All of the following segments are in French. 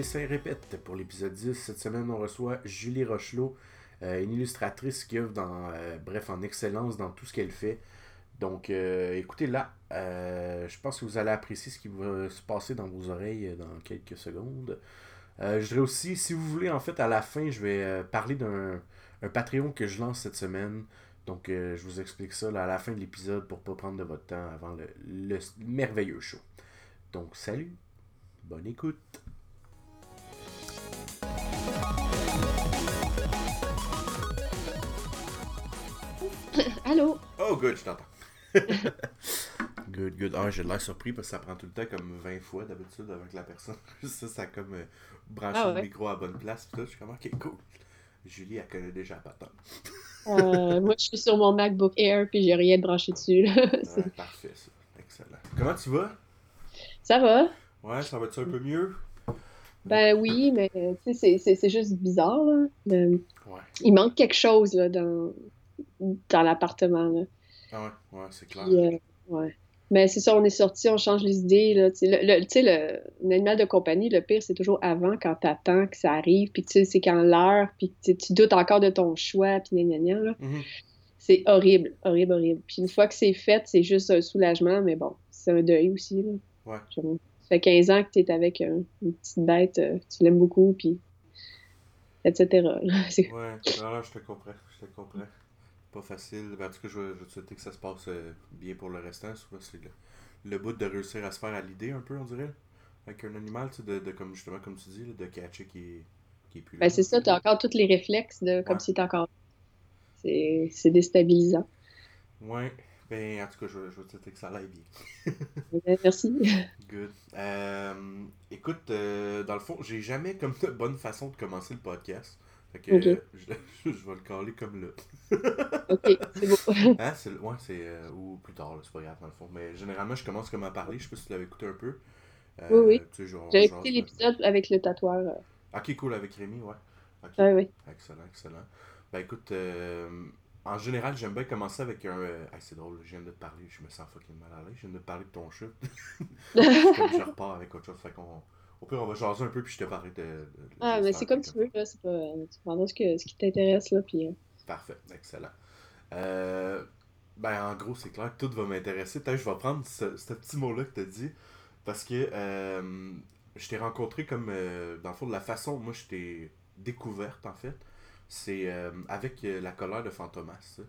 Dessin Répète. Pour l'épisode 10, cette semaine, on reçoit Julie Rochelot, euh, une illustratrice qui œuvre dans, euh, bref, en excellence dans tout ce qu'elle fait. Donc, euh, écoutez là, je pense que vous allez apprécier ce qui va se passer dans vos oreilles dans quelques secondes. Je dirais aussi, si vous voulez, en fait, à la fin, je vais parler d'un un Patreon que je lance cette semaine. Donc, je vous explique ça à la fin de l'épisode pour pas prendre de votre temps avant le merveilleux show. Donc, salut, bonne écoute. Allô? Oh, good, je t'entends. good, good. Ah, j'ai l'air surpris parce que ça prend tout le temps comme 20 fois d'habitude avec la personne. ça, ça a comme euh, branché Ah le micro à la bonne place. Puis là, je suis comme, ok, cool. Julie, elle connaît déjà la patente. Euh, moi, je suis sur mon MacBook Air puis j'ai rien de branché dessus. là. Ouais, parfait, ça. Excellent. Comment tu vas? Ça va? Ouais, ça va-tu un peu mieux? Ben oui, mais tu sais, c'est- juste bizarre. là. Le- Ouais. Il manque quelque chose là, dans, dans l'appartement. Ah ouais, ouais, c'est clair. Puis, euh, ouais. Mais c'est ça, on est sorti, on change les idées. Là, le, le- un animal de compagnie, le pire, c'est toujours avant, quand t'attends que ça arrive, puis tu sais, c'est quand l'heure, puis tu doutes encore de ton choix, puis gna gna gna. Mhm. C'est horrible, horrible, horrible. Puis une fois que c'est fait, c'est juste un soulagement, mais bon, c'est un deuil aussi. Là. Ouais. Fait 15 ans que tu es avec un- une petite bête, euh, tu l'aimes beaucoup, puis etc. Ouais, non, je te comprends, je te comprends. Pas facile. Ben, en tout cas, je vais, vais te souhaiter que ça se passe euh, bien pour le restant. C'est le, le bout de réussir à se faire à l'idée un peu, on dirait. Avec un animal, de, de, comme justement, comme tu dis, de catcher qui est, qui est plus là. Ben, c'est ça, tu as encore tous les réflexes de comme Ouais. si tu encore. C'est c'est déstabilisant. Ouais, ben, en tout cas, je, je vais te souhaiter que ça aille bien. Ouais, Merci. Good. Euh, écoute, euh, dans le fond, j'ai jamais comme de bonne façon de commencer le podcast. Fait que je, je vais le caler comme là. Ok, c'est beau. Hein, c'est, ouais, c'est. euh, ou plus tard, c'est pas grave dans le fond. Mais généralement, je commence comme à parler. Je sais pas si tu l'avais écouté un peu. Euh, Oui, oui. tu sais, genre- J'ai genre- écouté l'épisode avec le tatoueur. Ok, cool, avec Rémi, ouais. Ouais, ouais. Excellent, excellent. Ben écoute, euh, en général, j'aime bien commencer avec un. euh, ah, c'est drôle, je viens de te parler, je me sens fucking mal à l'aise. Je viens de te parler de ton comme je repars avec autre chose. Fait qu'on. Au pire, on va jaser un peu, puis je te parlerai de. de- de- Ah, mais c'est comme tu veux, là. C'est pas. Tu prendras ce, que, ce qui t'intéresse, là. Puis. euh, Parfait, excellent. Euh, ben, en gros, c'est clair que tout va m'intéresser. Peut-être que je vais prendre ce, ce petit mot-là que tu as dit. Parce que euh, je t'ai rencontré comme, euh, dans le fond, de la façon moi je t'ai découverte, en fait. C'est euh, avec euh, La colère de Fantomas.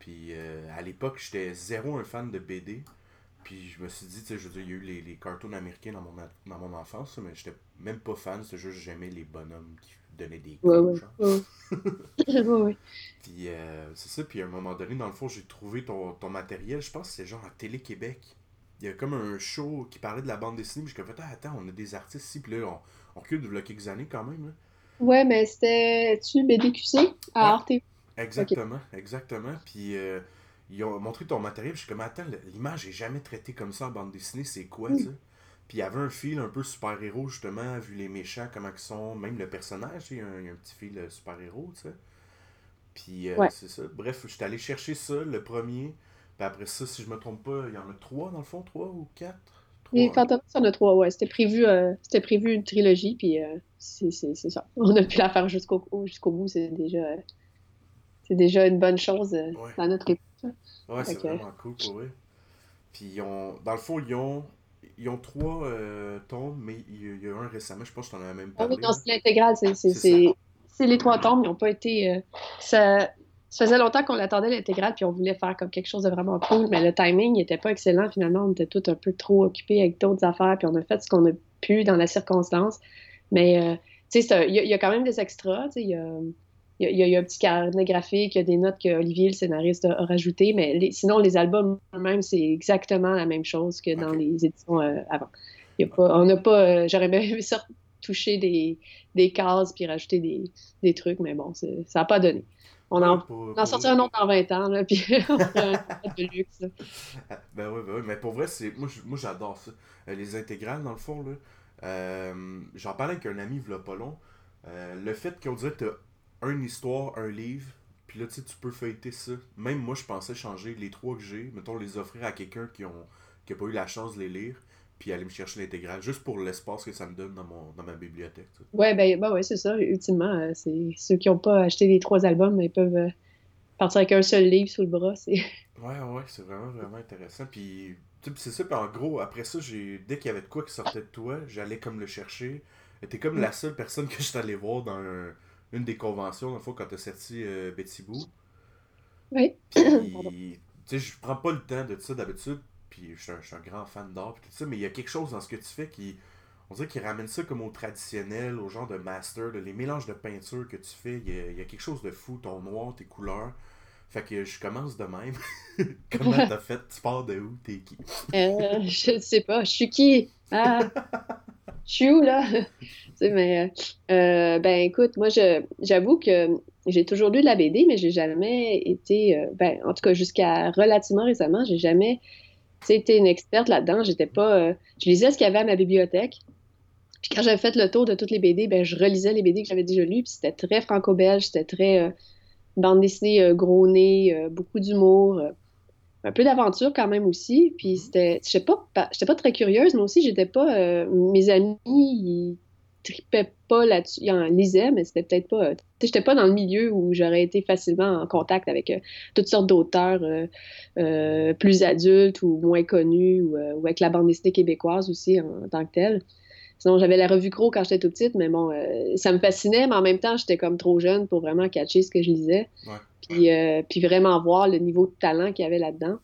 Puis euh, à l'époque, j'étais zéro un fan de BD. Puis je me suis dit, tu sais, je veux dire, il y a eu les, les cartoons américains dans mon, dans mon enfance, mais j'étais même pas fan, c'était juste j'aimais les bonhommes qui donnaient des coups. Ouais, ouais. Puis euh, c'est ça, puis à un moment donné, dans le fond, j'ai trouvé ton, ton matériel, je pense que c'est genre à Télé-Québec. Il y a comme un show qui parlait de la bande dessinée, puis je suis comme, ah, attends, on a des artistes ici, puis là, on, on recule de quelques années quand même. là. Ouais, mais c'était-tu BDQC à Ouais. Arte? Exactement, exactement. Puis euh, ils ont montré ton matériel, puis je suis comme, attends, l'image est jamais traitée comme ça en bande dessinée, c'est quoi ça? Puis il y avait un fil un peu super-héros, justement, vu les méchants, comment ils sont, même le personnage, il y a un, il y a un petit fil euh, super-héros, tu sais? Puis euh, Ouais. c'est ça. Bref, je suis allé chercher ça, le premier. Puis après ça, si je me trompe pas, il y en a trois dans le fond, trois ou quatre? Les y en a trois, ouais. C'était prévu, euh, c'était prévu une trilogie, puis euh, c'est ça. On a pu la faire jusqu'au jusqu'au bout, c'est déjà, euh, c'est déjà une bonne chose euh, Ouais. dans notre époque. Ouais, c'est vraiment cool pour eux. Puis ils ont, dans le fond, ils ont, ils ont trois tomes, mais il y, a- un récemment, je pense que t'en avais même Ah parlé. oui, non, c'est l'intégrale, c'est les trois tombes, ils n'ont pas été. ça, ça faisait longtemps qu'on l'attendait l'intégrale, puis on voulait faire comme quelque chose de vraiment cool, mais le timing n'était pas excellent. Finalement, on était tous un peu trop occupés avec d'autres affaires, puis on a fait ce qu'on a pu dans la circonstance. Mais euh, tu sais, il y, a- quand même des extras, il y a. Y, y a- un petit carnet graphique, il y a des notes que Olivier, le scénariste, a, rajoutées, mais sinon, les albums eux-mêmes, c'est exactement la même chose que dans les éditions euh, avant. On n'a pas, euh, j'aurais vu ça toucher des, des cases puis rajouter des, des trucs, mais bon, ça n'a pas donné. On en, pour- on en un autre dans 20 ans, là, puis on fera un de luxe. Ben ouais, ben ouais, mais pour vrai, c'est moi, j'adore ça. Euh, les intégrales, dans le fond, là, euh, j'en parlais avec un ami, il pas long. Euh, le fait qu'on dirait que t'as une histoire, un livre, puis là, tu sais, tu peux feuilleter ça. Même moi, je pensais changer les trois que j'ai, mettons, les offrir à quelqu'un qui ont qui a pas eu la chance de les lire. Puis aller me chercher l'intégrale, juste pour l'espace que ça me donne dans, mon, dans ma bibliothèque. Ouais, ben, ben ouais, c'est ça. Ultimement, euh, c'est ceux qui n'ont pas acheté les trois albums, ils peuvent euh, partir avec un seul livre sous le bras. C'est... Ouais, ouais, c'est vraiment, vraiment intéressant. Puis, c'est ça, puis en gros, après ça, j'ai dès qu'il y avait de quoi qui sortait de toi, j'allais comme le chercher. T'es comme la seule personne que je suis allé voir dans une des conventions, une fois, quand t'as sorti euh, Betty Boo. Oui. Puis, tu sais, je prends pas le temps de ça d'habitude, puis je suis un, grand fan d'art, puis tout ça, mais il y a quelque chose dans ce que tu fais qui, on dirait qu'il ramène ça comme au traditionnel, au genre de master, les mélanges de peinture que tu fais, il y, a, quelque chose de fou, ton noir, tes couleurs. Fait que je commence de même. Comment t'as fait? Tu pars de où? T'es qui? euh, je sais pas. Je suis qui? Ah! je suis où, là? mais, euh, ben écoute, moi, j'avoue que j'ai toujours lu de la BD, mais j'ai jamais été, euh, ben, en tout cas, jusqu'à relativement récemment, j'ai jamais été une experte là-dedans. J'étais pas. Euh, je lisais ce qu'il y avait à ma bibliothèque. Puis quand j'avais fait le tour de toutes les BD, ben, je relisais les BD que j'avais déjà lues. Puis c'était très franco-belge, c'était très euh, bande dessinée euh, gros nez, beaucoup d'humour, un peu d'aventure quand même aussi. Puis c'était. Je pas, j'étais pas très curieuse, mais aussi, j'étais pas. mes amis, tripait pas là-dessus. Il en lisait, mais c'était peut-être pas. J'étais pas dans le milieu où j'aurais été facilement en contact avec euh, toutes sortes d'auteurs euh, euh, plus adultes ou moins connus ou, avec la bande dessinée québécoise aussi en, tant que telle. Sinon, j'avais la revue Gros quand j'étais tout petite, mais bon, ça me fascinait, mais en même temps, j'étais comme trop jeune pour vraiment catcher ce que je lisais. Puis, puis vraiment voir le niveau de talent qu'il y avait là-dedans.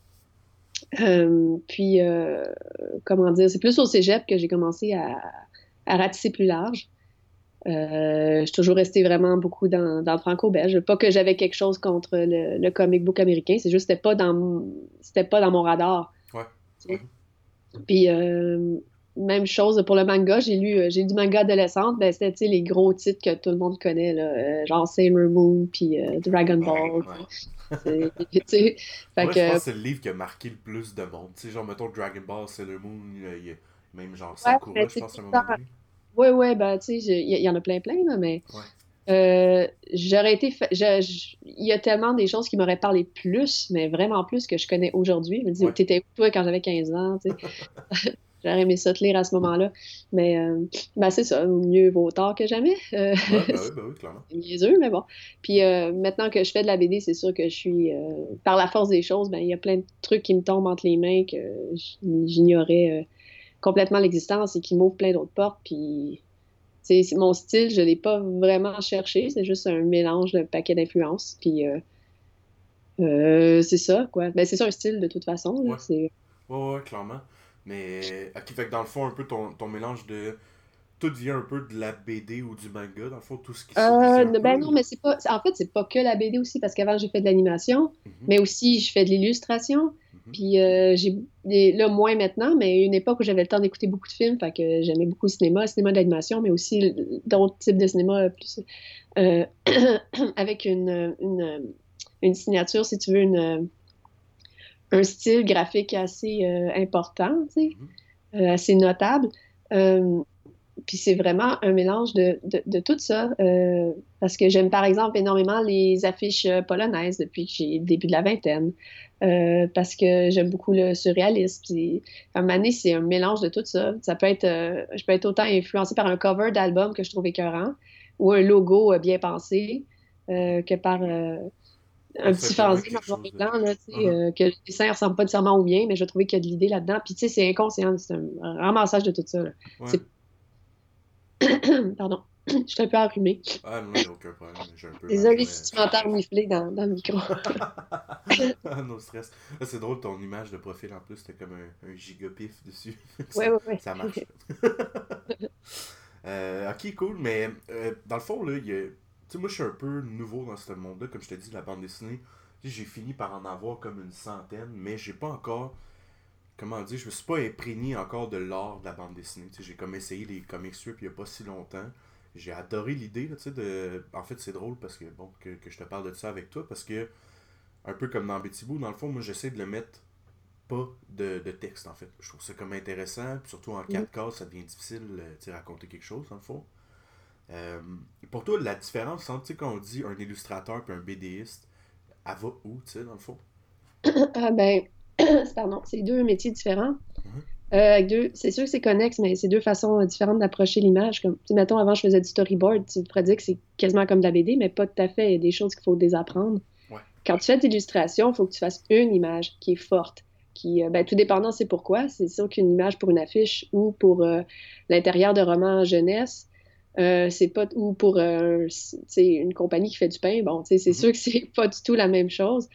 puis, comment dire, c'est plus au cégep que j'ai commencé à, à ratisser plus large. Euh, je suis toujours restée vraiment beaucoup dans, dans le franco-belge. Pas que j'avais quelque chose contre le, comic book américain, c'est juste que c'était pas dans c'était pas dans mon radar. Ouais. Puis euh, même chose pour le manga, j'ai lu euh, j'ai du manga adolescente, ben c'était les gros titres que tout le monde connaît là, genre Sailor Moon puis Dragon Ball. Ouais, je pense que c'est le livre qui a marqué le plus de monde. sais genre mettons Dragon Ball, Sailor Moon, même genre Sakura, je pense, à un moment donné. Oui, oui, ben, tu sais, il y, en a plein, plein, là, mais. Euh, j'aurais été. Il y a tellement des choses qui m'auraient parlé plus, mais vraiment plus que je connais aujourd'hui. Je me dis, t'étais où, toi, quand j'avais 15 ans, tu sais? J'aurais aimé ça te lire à ce moment-là. Mais euh, ben, c'est ça, mieux vaut tard que jamais. Euh, ouais, ben oui, ben oui, clairement. Niaiseux, mais bon. Puis maintenant que je fais de la BD, c'est sûr que je suis. par la force des choses, ben il y a plein de trucs qui me tombent entre les mains que j'ignorais complètement l'existence et qui m'ouvre plein d'autres portes. Puis, c'est mon style, je l'ai pas vraiment cherché, c'est juste un mélange de paquet d'influences. Puis, euh, euh, c'est ça, quoi. Ben, c'est ça un style de toute façon. Là, ouais. ouais. clairement. Mais, qui fait que dans le fond, un peu ton, ton mélange de tout vient un peu de la BD ou du manga, dans le fond, tout ce qui euh, Ben non, mais c'est pas. En fait, c'est pas que la BD aussi, parce qu'avant, j'ai fait de l'animation, mhm. mais aussi, je fais de l'illustration. Mhm. Puis euh, j'ai là moins maintenant, mais une époque où j'avais le temps d'écouter beaucoup de films, fait que j'aimais beaucoup le cinéma, le cinéma d'animation, mais aussi d'autres types de cinéma plus euh, avec une, une, une, signature, si tu veux, une, un style graphique assez euh, important, tu sais, mhm. assez notable. Puis c'est vraiment un mélange de, de, de tout ça, parce que j'aime par exemple énormément les affiches polonaises depuis que j'ai le début de la vingtaine. Euh, parce que j'aime beaucoup le surréalisme. Puis, à un moment c'est un mélange de tout ça. Ça peut être, euh, je peux être autant influencé par un cover d'album que je trouve écœurant ou un logo euh, bien pensé que par un petit fanzine en blanc, là, uh-huh. que le dessin ressemble pas nécessairement au mien, mais je trouvais qu'il y a de l'idée là-dedans. Puis, tu sais, c'est inconscient. C'est un ramassage de tout ça. Pardon. je suis un peu enrhumé. Ah non, il n'y a aucun problème. J'ai un peu Désolé si tu m'entends renifler dans, dans le micro. ah, no stress. Ah, c'est drôle, ton image de profil en plus, c'était comme un, un gigapif dessus. ouais, ouais, ouais. Ça marche. euh, ok, cool, mais euh, dans le fond, là, il y a... Tu sais, moi, je suis un peu nouveau dans ce monde-là. Comme je te dis, la bande dessinée, j'ai fini par en avoir comme une centaine, mais j'ai pas encore comment dire, je me suis pas imprégné encore de l'art de la bande dessinée. J'ai comme essayé les comics strips il y a pas si longtemps j'ai adoré l'idée, tu sais, de... En fait, c'est drôle parce que, bon, que, je te parle de ça avec toi, parce que, un peu comme dans Betty Boo, dans le fond, moi, j'essaie de le mettre pas de, texte, en fait. Je trouve ça comme intéressant, surtout en quatre cases, ça devient difficile, euh, tu sais, raconter quelque chose, dans le fond. Euh, pour toi, la différence entre, tu sais, quand on dit un illustrateur et un BDiste, elle va où, tu sais, dans le fond? Ah ben, pardon, c'est deux métiers différents. Euh, deux, c'est sûr que c'est connexe, mais c'est deux façons différentes d'approcher l'image. Comme, mettons, avant, je faisais du storyboard. Tu pourrais dire que c'est quasiment comme de la BD, mais pas tout à fait. Il y a des choses qu'il faut désapprendre. Ouais. Quand tu fais d'illustration, il faut que tu fasses une image qui est forte. Qui, euh, ben, tout dépendant, c'est pourquoi. C'est sûr qu'une image pour une affiche ou pour euh, l'intérieur de romans jeunesse, euh, c'est pas ou pour euh, une compagnie qui fait du pain, bon, c'est mm -hmm. sûr que c'est pas du tout la même chose.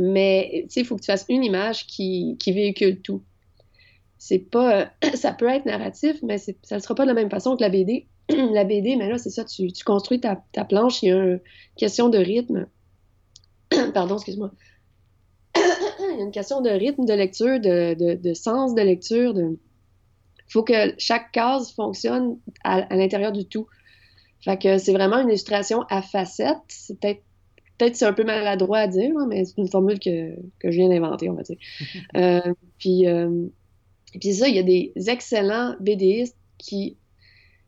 Mais il faut que tu fasses une image qui, qui véhicule tout. C'est pas. ça peut être narratif, mais ça ne sera pas de la même façon que la BD. la BD, mais là, c'est ça, tu, tu, construis ta, ta, planche, il y a une question de rythme. Pardon, excuse-moi. il y a une question de rythme de lecture, de, de, de sens de lecture, de il faut que chaque case fonctionne à, à l'intérieur du tout. Fait que c'est vraiment une illustration à facettes. C'est peut-être peut-être c'est un peu maladroit à dire, mais c'est une formule que, que je viens d'inventer, on va dire. euh, puis, euh, puis ça, il y a des excellents BDistes qui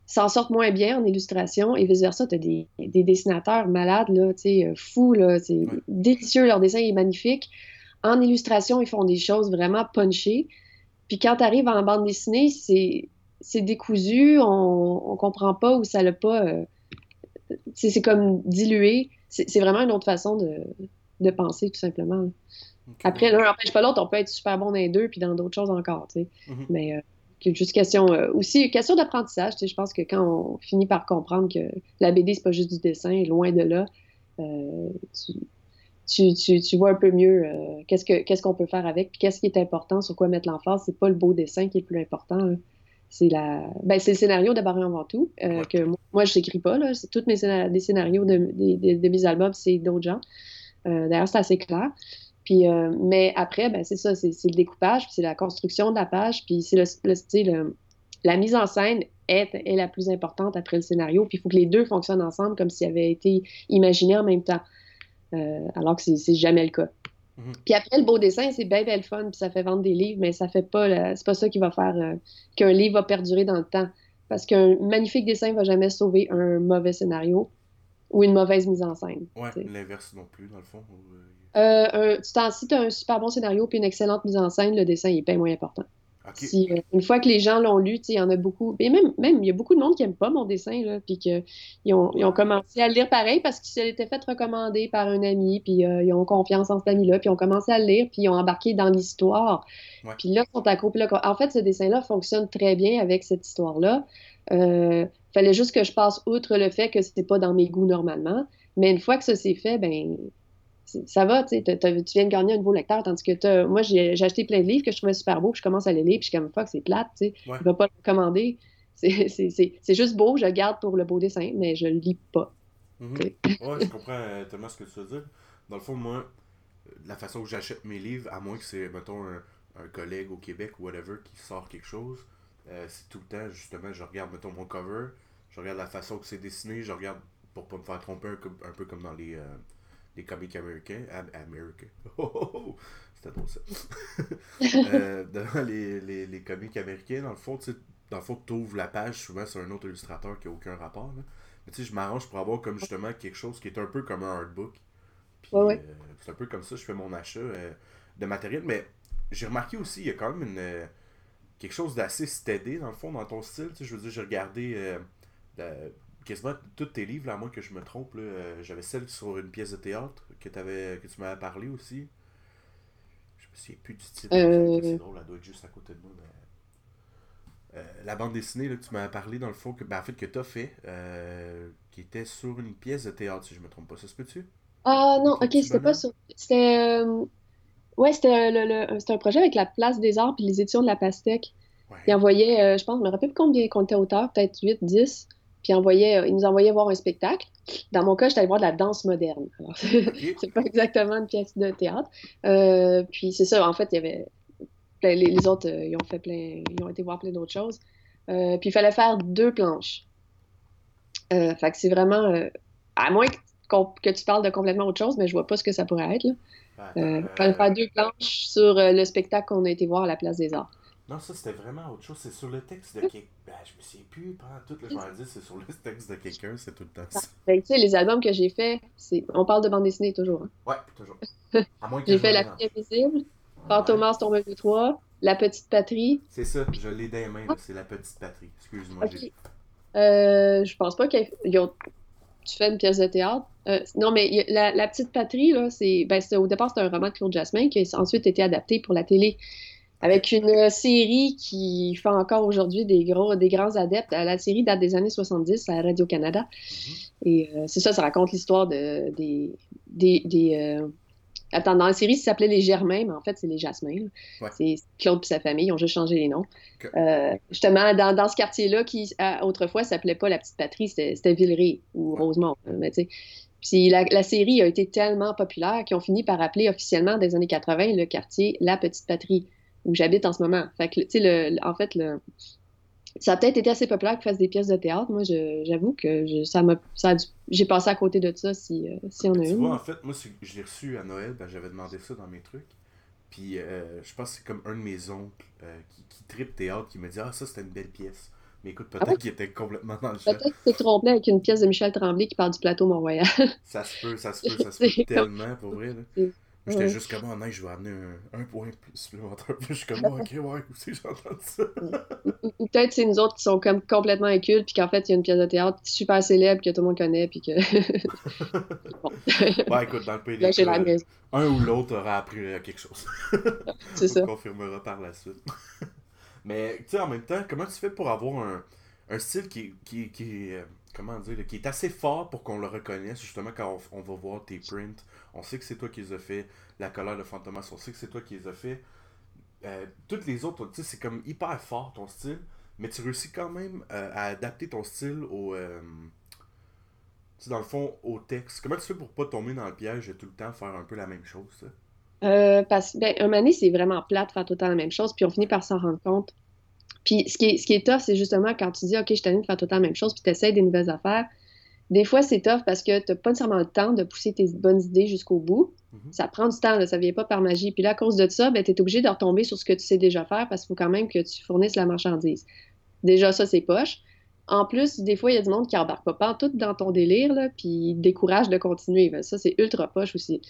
s'en sortent moins bien en illustration et vice-versa. Tu as des, des, dessinateurs malades, là, fous, là, c'est ouais. délicieux, leur dessin est magnifique. En illustration, ils font des choses vraiment punchées. Puis quand tu arrives en bande dessinée, c'est décousu, on, on comprend pas où ça l'a pas. Euh, c'est comme dilué. C'est vraiment une autre façon de, de penser, tout simplement. Okay. Après, l'un n'empêche pas l'autre, on peut être super bon dans les deux, puis dans d'autres choses encore, tu sais. Mm -hmm. Mais euh, juste question, euh, aussi, question d'apprentissage, tu sais, je pense que quand on finit par comprendre que la BD, c'est pas juste du dessin, loin de là, euh, tu, tu, tu, tu, vois un peu mieux euh, qu'est-ce qu'on qu qu'on peut faire avec, puis qu'est-ce qui est important, sur quoi mettre l'emphase. C'est pas le beau dessin qui est le plus important. Hein. C'est la, ben, c'est le scénario d'abord et avant tout. Euh, ouais. que moi, moi je n'écris pas. Là. C'est tous mes scénarios, des scénarios de, de, de, de mes albums, c'est d'autres gens. Euh, D'ailleurs, c'est assez clair. Puis, euh, mais après, ben, c'est ça, c'est le découpage, c'est la construction de la page, puis c'est le, la mise en scène est, est la plus importante après le scénario, puis il faut que les deux fonctionnent ensemble comme s'ils avaient été imaginés en même temps. Alors que c'est jamais le cas. -hmm. Puis après, le beau dessin, c'est bien, bien le fun, puis ça fait vendre des livres, mais ça fait pas, c'est pas ça qui va faire euh, qu'un livre va perdurer dans le temps. Parce qu'un magnifique dessin va jamais sauver un mauvais scénario ou une mauvaise mise en scène. Ouais, l'inverse non plus, dans le fond. Euh, un, t'en si tu as un super bon scénario puis une excellente mise en scène, le dessin est bien moins important. Okay. Si, euh, une fois que les gens l'ont lu, il y en a beaucoup. Et même, même, il y a beaucoup de monde qui n'aime pas mon dessin, là, puis qu'ils ont, ils ont commencé à le lire pareil parce qu'il s'était fait recommander par un ami, puis euh, ils ont confiance en cet ami-là, puis ils ont commencé à le lire, puis ils ont embarqué dans l'histoire. Puis là, ils sont accro. Là, en fait, ce dessin-là fonctionne très bien avec cette histoire-là. Euh, fallait juste que je passe outre le fait que c'était pas dans mes goûts normalement. Mais une fois que ça s'est fait, ben ça va, tu viens de gagner un nouveau lecteur, tandis que moi, j'ai acheté plein de livres que je trouvais super beaux, puis je commence à les lire, puis je suis comme, fuck, c'est plate, tu sais, ouais. je vais pas le recommander. C'est juste beau, je le garde pour le beau dessin, mais je le lis pas. Mm -hmm. ouais, je comprends euh, tellement ce que tu veux dire. Dans le fond, moi, la façon que j'achète mes livres, à moins que c'est, mettons, un, un, collègue au Québec ou whatever qui sort quelque chose, euh, c'est tout le temps, justement, je regarde, mettons, mon cover, je regarde la façon que c'est dessiné, je regarde pour pas me faire tromper un, un peu comme dans les... Euh, les comics américains. Am américains. Oh, oh, oh. C'était drôle ça. euh, dans les, les, les, comics américains, dans le fond, tu dans le fond, tu ouvres la page, souvent c'est un autre illustrateur qui n'a aucun rapport. Là. Mais tu sais, je m'arrange pour avoir comme justement quelque chose qui est un peu comme un hardbook. Puis, ouais, ouais. Euh, c'est un peu comme ça, je fais mon achat euh, de matériel. Mais j'ai remarqué aussi, il y a quand même une, euh, quelque chose d'assez steady dans le fond, dans ton style. Tu sais, je veux dire, j'ai regardé quasiment tous tes livres, là, à moins que je me trompe. Euh, J'avais celle sur une pièce de théâtre que, avais, que tu m'avais parlé aussi. Je me souviens plus du titre. Euh... C'est drôle, elle doit être juste à côté de nous. Mais... Euh, la bande dessinée là, que tu m'avais parlé, dans le fond, que, ben, en fait, que tu as fait, qui était sur une pièce de théâtre, si je me trompe pas. Ça se peut-tu? Ah non, ok, c'était pas sur. C'était. Ouais, c'était le, le... un projet avec la Place des Arts puis les éditions de la Pastèque. Ouais. Ils envoyaient, je pense, je me rappelle combien qu'on était auteur, peut-être 8, 10 puis envoyait, il nous envoyait voir un spectacle. Dans mon cas, j'étais allée voir de la danse moderne. Alors, okay. c'est pas exactement une pièce de théâtre. Euh, puis c'est ça, en fait, il y avait plein, les, les, autres, euh, ils ont fait plein, ils ont été voir plein d'autres choses. Euh, puis il fallait faire deux planches. Euh, fait que c'est vraiment, euh, à moins que, que, tu parles de complètement autre chose, mais je vois pas ce que ça pourrait être. Là. il fallait faire deux planches sur le spectacle qu'on a été voir à la Place des Arts. Non, ça c'était vraiment autre chose. C'est sur le texte de quelqu'un. Ben, je me souviens plus pendant tout le journal c'est sur le texte de quelqu'un, c'est tout le temps ça. Ben, tu sais, les albums que j'ai faits, on parle de bande dessinée toujours. Hein? Ouais, toujours. j'ai fait La fille invisible, Fantomas tombe 3, La Petite Patrie. C'est ça, je l'ai dans les mains, c'est La Petite Patrie. Excuse-moi. Ok. j'ai- Euh, je pense pas qu'ils ont. Tu fais une pièce de théâtre? Euh, non, mais la, la Petite Patrie, là, c'est. Ben, au départ, c'était un roman de Claude Jasmin qui a ensuite été adapté pour la télé. Avec une euh, série qui fait encore aujourd'hui des gros, des grands adeptes. Euh, La série date des années 70 à Radio-Canada. Et euh, c'est ça, ça raconte l'histoire de, des. des, des, euh, Attends, dans la série, ça s'appelait Les Germains, mais en fait, c'est les Jasmins. Ouais. C'est Claude et sa famille, ils ont juste changé les noms. Euh, justement, dans, dans ce quartier-là, qui à- autrefois s'appelait pas la Petite Patrie, c'était c'était Villeray ou Rosemont. mais. Puis la, la série a été tellement populaire qu'ils ont fini par appeler officiellement, des années 80, le quartier La Petite Patrie, où j'habite en ce moment. Fait que, tu sais, le- le- en fait, le, ça a peut-être été assez populaire qu'ils fassent des pièces de théâtre. Moi, j'avoue que je- ça m'a, j'ai passé à côté de ça si, euh, si on a Tu une. vois, en fait, moi, je l'ai reçu à Noël, ben, j'avais demandé ça dans mes trucs. Puis euh, je pense que c'est comme un de mes oncles euh, qui, qui tripe théâtre qui me dit Ah, ça, c'était une belle pièce. Mais écoute, peut-être Ah ouais? qu'il était complètement dans le champ. Peut-être que tu t'es trompé avec une pièce de Michel Tremblay qui parle du plateau Mont-Royal. Ça se peut, ça se peut, ça se peut tellement, pour vrai. Là. J'étais juste comme, oh non, je vais amener un, un point plus supplémentaire. Puis je suis comme, oh, ok, ouais, où c'est entendu ça? Ou ou peut-être c'est nous autres qui sont comme complètement incultes, puis qu'en fait, il y a une pièce de théâtre super célèbre que tout le monde connaît, puis que. bon. Ouais, écoute, dans le pays des cas, maison. un ou l'autre aura appris euh, quelque chose. C'est ça. On confirmera par la suite. Mais, tu sais, en même temps, comment tu fais pour avoir un, un style qui, qui, qui est, euh, comment dire, qui est assez fort pour qu'on le reconnaisse, justement, quand on, on va voir tes prints? On sait que c'est toi qui les as fait. La colère de Fantomas, on sait que c'est toi qui les as fait. Euh, toutes les autres, tu sais, c'est comme hyper fort ton style, mais tu réussis quand même euh, à adapter ton style au. euh, tu sais, dans le fond, au texte. Comment tu fais pour pas tomber dans le piège de tout le temps faire un peu la même chose, parce que, ben, un moment c'est vraiment plate de faire tout le temps la même chose, puis on finit par s'en rendre compte. Puis ce qui est, ce qui est tough, c'est justement quand tu dis, OK, je suis de faire tout le temps la même chose, puis tu essaies des nouvelles affaires. Des fois, c'est tough parce que tu pas nécessairement le temps de pousser tes bonnes idées jusqu'au bout. Mhm. Ça prend du temps, là, ça vient pas par magie. Puis là, à cause de ça, ben, tu es obligé de retomber sur ce que tu sais déjà faire parce qu'il faut quand même que tu fournisses la marchandise. Déjà, ça, c'est poche. En plus, des fois, il y a du monde qui embarque pas tout dans ton délire, là, puis décourage de continuer. Ben, ça, c'est ultra poche aussi.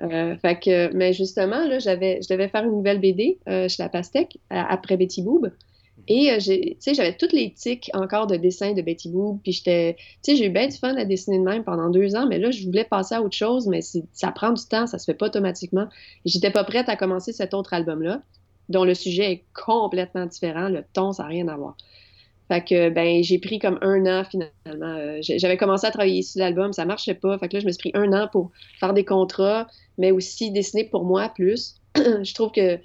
Euh, fait que, mais justement, là, j'avais, je devais faire une nouvelle BD euh, chez La Pastèque, à- après Betty Boob. Et euh, j'avais toutes les tics encore de dessin de Betty Boob. Puis j'étais, j'ai eu bien du fun à dessiner de même pendant deux ans, mais là, je voulais passer à autre chose, mais ça prend du temps, ça se fait pas automatiquement. J'étais pas prête à commencer cet autre album-là, dont le sujet est complètement différent, le ton, ça n'a rien à voir. Fait que, ben, j'ai pris comme un an finalement. Euh, j'avais commencé à travailler sur l'album, ça marchait pas. Fait que là, je me suis pris un an pour faire des contrats, mais aussi dessiner pour moi plus. je trouve que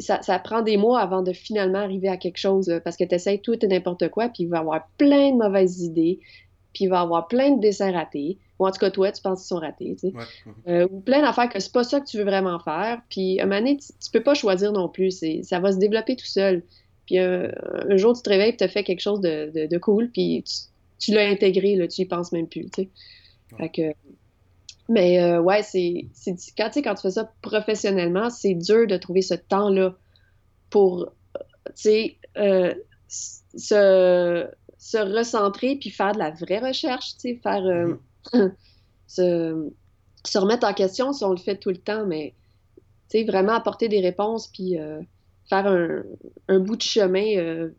ça, ça prend des mois avant de finalement arriver à quelque chose, là, parce que tu essaies tout et n'importe quoi, puis il va y avoir plein de mauvaises idées, puis il va y avoir plein de dessins ratés. Ou en tout cas, toi, tu penses qu'ils sont ratés, tu sais. Ouais. Euh, ou plein d'affaires que c'est pas ça que tu veux vraiment faire. Puis, à un moment donné, tu, tu peux pas choisir non plus. Ça va se développer tout seul. Puis, un, un jour, tu te réveilles et tu as fait quelque chose de, de, de cool, puis tu, tu l'as intégré, là, tu y penses même plus, tu sais. Fait que... Mais euh, ouais, c'est, c'est quand, tu sais, quand tu fais ça professionnellement, c'est dur de trouver ce temps-là pour, euh, tu sais, euh, se, se recentrer puis faire de la vraie recherche, tu sais, faire... euh, se, se remettre en question si on le fait tout le temps, mais tu sais, vraiment apporter des réponses puis euh, faire un, un bout de chemin. Euh,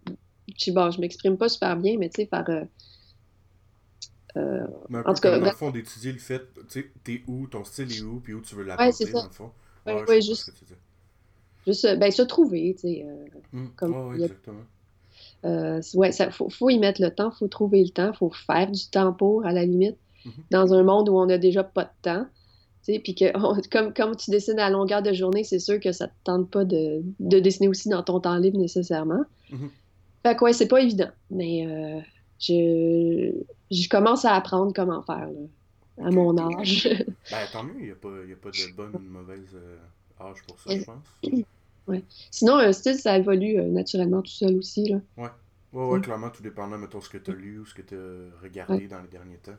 je sais, bon, je m'exprime pas super bien, mais tu sais, faire. Euh, Mais un En tout cas, comme dans le fond d'étudier le fait, tu sais, t'es où, ton style est où, puis où tu veux Ouais, l'apporter, c'est ça. dans le fond. Ouais, ouais, comprends juste- juste, euh, ben, se trouver, tu sais. euh, Hum, Comme ouais, ouais, a- exactement. Euh, ouais, ça, faut, faut y mettre le temps, faut trouver le temps, faut faire du temps pour, à la limite, Mhm. dans un monde où on a déjà pas de temps. tu sais, Puis que, on- comme, comme tu dessines à longueur de journée, c'est sûr que ça te tente pas de, de dessiner aussi dans ton temps libre nécessairement. Mhm. Fait que ouais, c'est pas évident, mais euh, je, je commence à apprendre comment faire, là, à mon âge. Ben, tant mieux, il n'y a, a pas de bonne ou de mauvaise euh, âge pour ça, je pense. Sinon, un style, ça évolue euh, naturellement tout seul aussi. Là. Ouais, ouais, Mm. clairement, tout dépendant, mettons, ce que tu as lu ou ce que tu as regardé dans les derniers temps.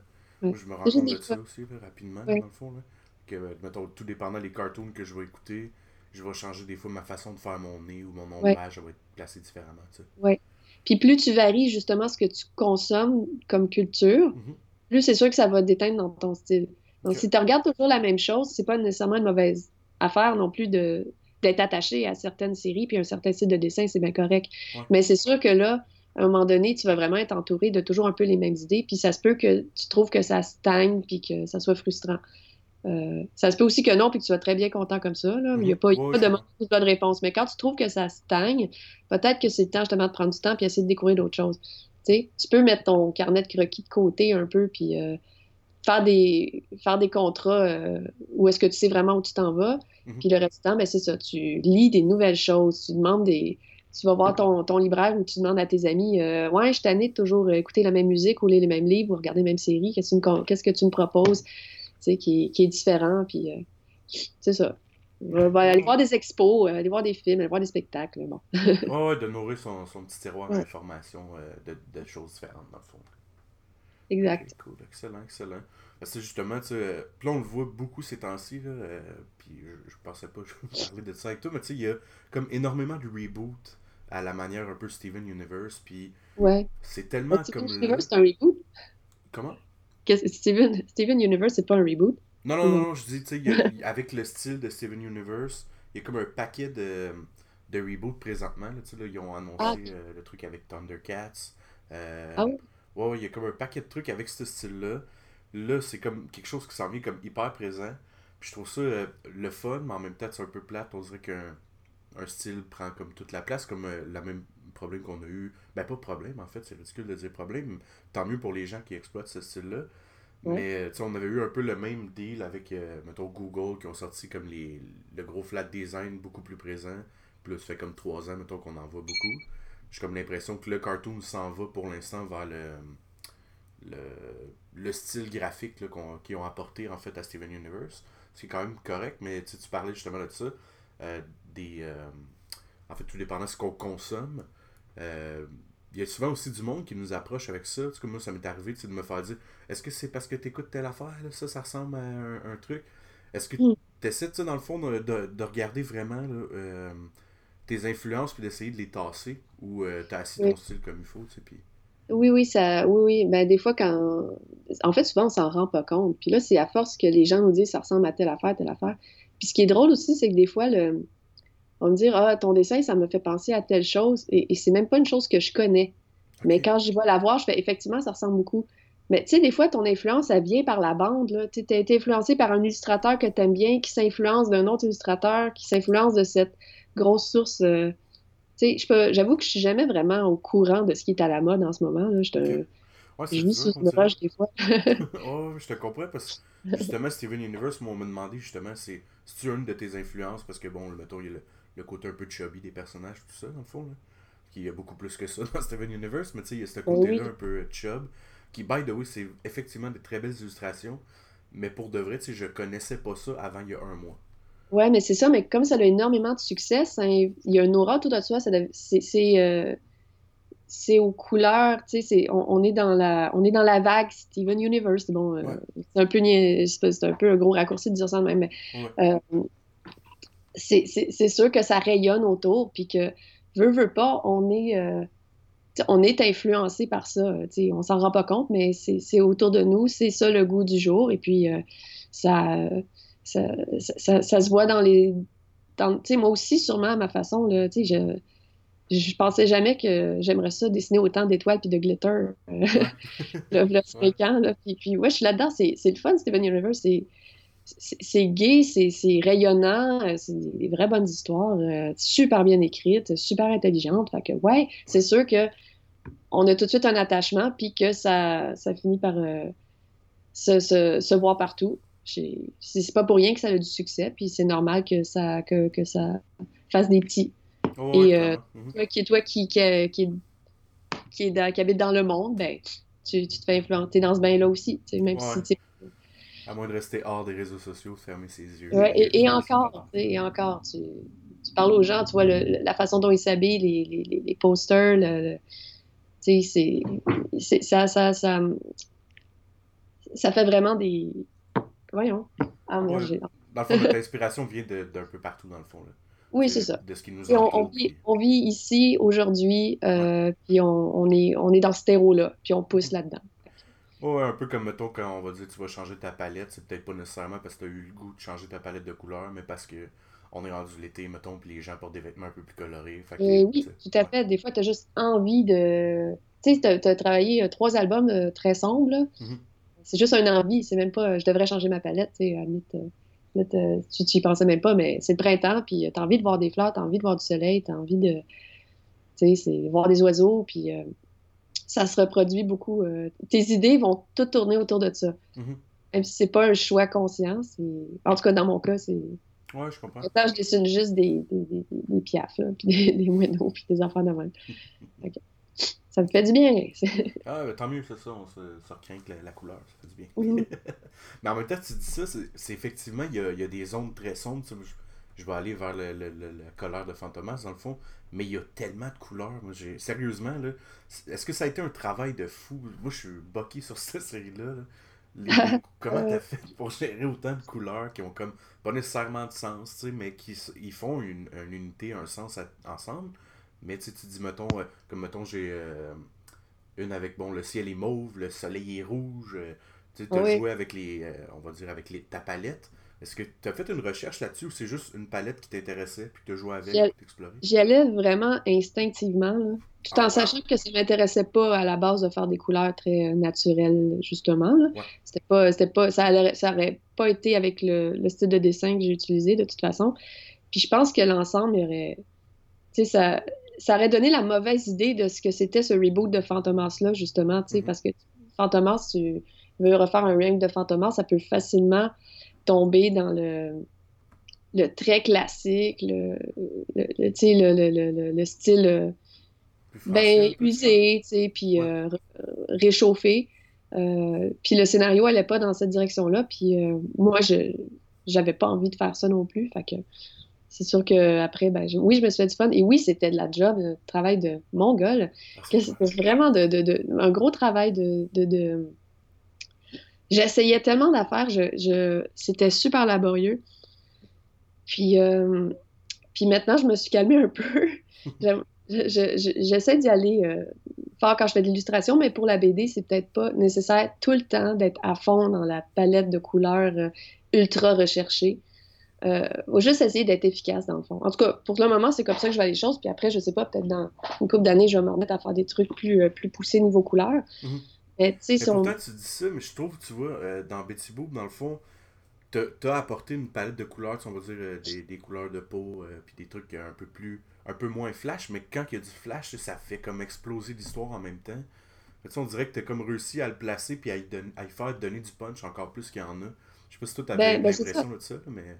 Ouais. Moi, je me rends compte de ça aussi, là, rapidement, Ouais. dans le fond. Là, que, euh, mettons, tout dépendant des cartoons que je vais écouter, je vais changer des fois ma façon de faire mon nez ou mon Ouais. ombrage, ça va être placé différemment, tu sais. Puis plus tu varies justement ce que tu consommes comme culture, Mhm. plus c'est sûr que ça va déteindre dans ton style. Donc, si tu regardes toujours la même chose, c'est pas nécessairement une mauvaise affaire non plus de, d'être attaché à certaines séries, puis un certain style de dessin, c'est bien correct. Mais c'est sûr que là, à un moment donné, tu vas vraiment être entouré de toujours un peu les mêmes idées, puis ça se peut que tu trouves que ça stagne, puis que ça soit frustrant. Euh, ça se peut aussi que non, puis que tu sois très bien content comme ça. Là. Il n'y a pas, de de réponse. Mais quand tu trouves que ça stagne, peut-être que c'est le temps justement de prendre du temps puis essayer de découvrir d'autres choses. tu peux mettre ton carnet de croquis de côté un peu, puis euh, faire, des, faire des contrats euh, où est-ce que tu sais vraiment où tu t'en vas. Mhm. Puis le reste du temps, ben, c'est ça. Tu lis des nouvelles choses, tu demandes des. Tu vas voir ton, ton libraire ou tu demandes à tes amis Ouais, je t'année de toujours écouter la même musique ou lire les mêmes livres ou regarder les mêmes séries. Qu'est-ce que tu me proposes qui, qui, est différent. Puis, euh, c'est ça. Va aller voir des expos, euh, aller voir des films, aller voir des spectacles. Bon. ouais, de nourrir son, son petit tiroir d'informations euh, de, de, choses différentes, dans le fond. Exact. cool, excellent, excellent. Parce que justement, tu sais, là, on le voit beaucoup ces temps-ci, là, puis je, je, pensais pas je parler de ça avec toi, mais tu sais, il y a comme énormément de reboot à la manière un peu Steven Universe, puis ouais. c'est tellement comme... Steven Universe, c'est un reboot? Comment? Steven, Steven Universe, c'est pas un reboot? Non, non, non, je dis, tu sais, avec le style de Steven Universe, il y a comme un paquet de, de reboots présentement. Là, là, ils ont annoncé ah, euh, le truc avec Thundercats. Euh, ah oui? Ouais, il y a comme un paquet de trucs avec ce style-là. Là, c'est comme quelque chose qui s'en vient comme hyper présent. Puis je trouve ça euh, le fun, mais en même temps, c'est un peu plate. On dirait qu'un un style prend comme toute la place, comme la même problème qu'on a eu. Ben, pas problème, en fait, c'est ridicule de dire problème. Tant mieux pour les gens qui exploitent ce style-là. Mais, tu sais, on avait eu un peu le même deal avec, euh, mettons, Google, qui ont sorti comme les, le gros flat design beaucoup plus présent. Puis là, ça fait comme trois ans, mettons, qu'on en voit beaucoup. J'ai comme l'impression que le cartoon s'en va pour l'instant vers le, le, le style graphique qu'ils ont apporté, en fait, à Steven Universe. C'est quand même correct, mais tu parlais justement de ça. Euh, des, euh, en fait, tout dépendant de ce qu'on consomme. Euh, il y a souvent aussi du monde qui nous approche avec ça. Tu sais, moi, ça m'est arrivé de me faire dire Est-ce que c'est parce que tu écoutes telle affaire là, Ça, ça ressemble à un, truc Est-ce que mm. tu essaies, dans le fond, de, de, regarder vraiment euh, tes influences puis d'essayer de les tasser ou euh, tu as assis ton style comme il faut tu sais, puis... Oui, oui, ça, oui, oui. Ben, des fois, quand. En fait, souvent, on s'en rend pas compte. Puis là, c'est à force que les gens nous disent ça ressemble à telle affaire, telle affaire. Puis ce qui est drôle aussi, c'est que des fois, le on me dire Ah, ton dessin, ça me fait penser à telle chose. Et, c'est même pas une chose que je connais. Mais quand je vois la voir, je fais effectivement, ça ressemble beaucoup. Mais tu sais, des fois, ton influence, elle vient par la bande. Tu as été influencé par un illustrateur que tu aimes bien, qui s'influence d'un autre illustrateur, qui s'influence de cette grosse source. Euh, tu sais, j'avoue que je suis jamais vraiment au courant de ce qui est à la mode en ce moment. Là. Je te. je vis sur une roche des fois. oh, je te comprends parce que justement, Steven Universe m'ont demandé justement, c'est tu une de tes influences? Parce que bon, mettons, il y a le, le côté un peu chubby des personnages, tout ça, dans le fond. Là. Qui y a beaucoup plus que ça dans Steven Universe, mais tu sais, il y a ce côté-là un peu chub. Qui, by the way, c'est effectivement des très belles illustrations. Mais pour de vrai, tu sais, je connaissais pas ça avant il y a un mois. Ouais, mais c'est ça, mais comme ça a énormément de succès, il y a une aura tout de soi. C'est. Euh, c'est aux couleurs, tu sais, on, est dans la, on est dans la vague Steven Universe. Bon, euh, c'est un peu, c'est un peu un gros raccourci de dire ça même, mais euh, c'est sûr que ça rayonne autour, puis que, veut, veut pas, on est, euh, on est influencé par ça. sais on s'en rend pas compte, mais c'est autour de nous, c'est ça le goût du jour, et puis euh, ça, ça, ça, se voit dans les... Dans, moi aussi, sûrement, à ma façon, là, je je pensais jamais que j'aimerais ça dessiner autant d'étoiles puis de glitter euh, le, le fréquent. Là. Puis, puis ouais, je suis là-dedans. C'est le fun, Steven Universe. C'est gay, c'est rayonnant, euh, c'est des vraies bonnes histoires, euh, super bien écrites, super intelligentes. Fait que, ouais, c'est sûr que on a tout de suite un attachement, puis que ça, ça finit par euh, se, se, voir partout. C'est pas pour rien que ça a du succès, puis c'est normal que ça, que, que, ça fasse des petits. Oh, Et mhm. toi, qui, toi qui, qui, qui, qui, est qui habite dans le monde, ben, tu, tu te fais influencer dans ce bain-là aussi, même si à moins de rester hors des réseaux sociaux, fermer ses yeux. et, encore, et encore, tu, tu, parles aux gens, tu vois la façon dont ils s'habillent, les, les, les, posters, le, tu sais, c'est, ça, ça, ça, ça fait vraiment des... Voyons. Ah, moi, j'ai... Dans le fond, notre inspiration vient d'un peu partout, dans le fond. Là. Oui, c'est ça. De ce qui nous on, vit, on, vit, ici, aujourd'hui, euh, puis on, on, est, on est dans ce terreau-là, puis on pousse là-dedans. Ouais, un peu comme, mettons, quand on va dire tu vas changer ta palette, c'est peut-être pas nécessairement parce que tu as eu le goût de changer ta palette de couleurs, mais parce que on est rendu l'été, mettons, puis les gens portent des vêtements un peu plus colorés. Et oui, tout à fait. Des fois, tu as juste envie de. Tu sais, tu as, travaillé trois albums très sombres. Mm-hmm. C'est juste une envie. C'est même pas. Je devrais changer ma palette, tu sais, tu n'y pensais même pas, mais c'est le printemps, puis tu as envie de voir des fleurs, tu as envie de voir du soleil, tu as envie de tu sais, voir des oiseaux, puis euh, ça se reproduit beaucoup. Euh, tes idées vont toutes tourner autour de ça. Mm-hmm. Même si c'est pas un choix conscient, en tout cas dans mon cas, c'est. Ouais, je comprends. je dessine juste des, des, des, des piafs, puis des, des moineaux, puis des enfants de même. Ça me fait du bien. ah, tant mieux, c'est ça. On se, se la, couleur. Ça fait du bien. Mm-hmm. Mais en même temps, tu dis ça, c'est effectivement, il y a, y a, des zones très sombres. Je, vais aller vers le, le, le, la couleur de Fantomas, dans le fond mais il y a tellement de couleurs. Moi, j'ai... Sérieusement, là, est-ce que ça a été un travail de fou? Moi, je suis boqué sur cette série-là. Comment t'as fait pour gérer autant de couleurs qui ont comme pas nécessairement de sens, mais qui ils font une, unité, un sens ensemble. Mais tu dis, mettons, euh, comme mettons, j'ai euh, une avec bon le ciel est mauve, le soleil est rouge. Euh, tu as joué avec les. on va dire avec les, ta palette. Est-ce que tu as fait une recherche là-dessus ou c'est juste une palette qui t'intéressait puis que tu joué avec et t'explorais? J'y allais vraiment instinctivement, tout en ah, sachant que ça m'intéressait pas à la base de faire des couleurs très naturelles, justement. C'était pas, c'était pas, ça, aurait pas été avec le, style de dessin que j'ai utilisé de toute façon. Puis je pense que l'ensemble aurait. Tu sais, ça, ça aurait donné la mauvaise idée de ce que c'était ce reboot de Fantomas-là, justement, tu sais, mm-hmm. parce que Fantomas, tu veux refaire un ring de Fantomas, ça peut facilement tomber dans le, le très classique, le, le, le style euh, ben, usé, puis euh, réchauffé. Euh, puis le scénario n'allait pas dans cette direction-là. Puis moi, je j'avais pas envie de faire ça non plus. Fait que c'est sûr que après, ben, oui, je me suis fait du fun. Et oui, c'était de la job, un travail de mongol. C'était vraiment de, de, un gros travail de, de J'essayais tellement d'affaires, je, je, c'était super laborieux. Puis, euh, puis maintenant, je me suis calmée un peu. J'essaie d'y aller euh, fort quand je fais de l'illustration, mais pour la BD, c'est peut-être pas nécessaire tout le temps d'être à fond dans la palette de couleurs euh, ultra recherchée. Euh, faut juste essayer d'être efficace dans le fond. En tout cas, pour le moment, c'est comme ça que je vois les choses. Puis après, je sais pas, peut-être dans une couple d'années, je vais me remettre à faire des trucs plus, plus poussés niveau couleur. Mm-hmm. Mais, pourtant, tu dis ça, mais je trouve, tu vois, euh, dans Betty Boop, dans le fond, t'as as apporté une palette de couleurs, on va dire euh, des, des, couleurs de peau, euh, puis des trucs un peu plus, un peu moins flash, mais quand il y a du flash, ça fait comme exploser l'histoire en même temps. Fait, on dirait que t'as comme réussi à le placer puis à y, à faire donner du punch encore plus qu'il y en a. Je sais pas si toi t'avais ben, ben l'impression de ça, mais...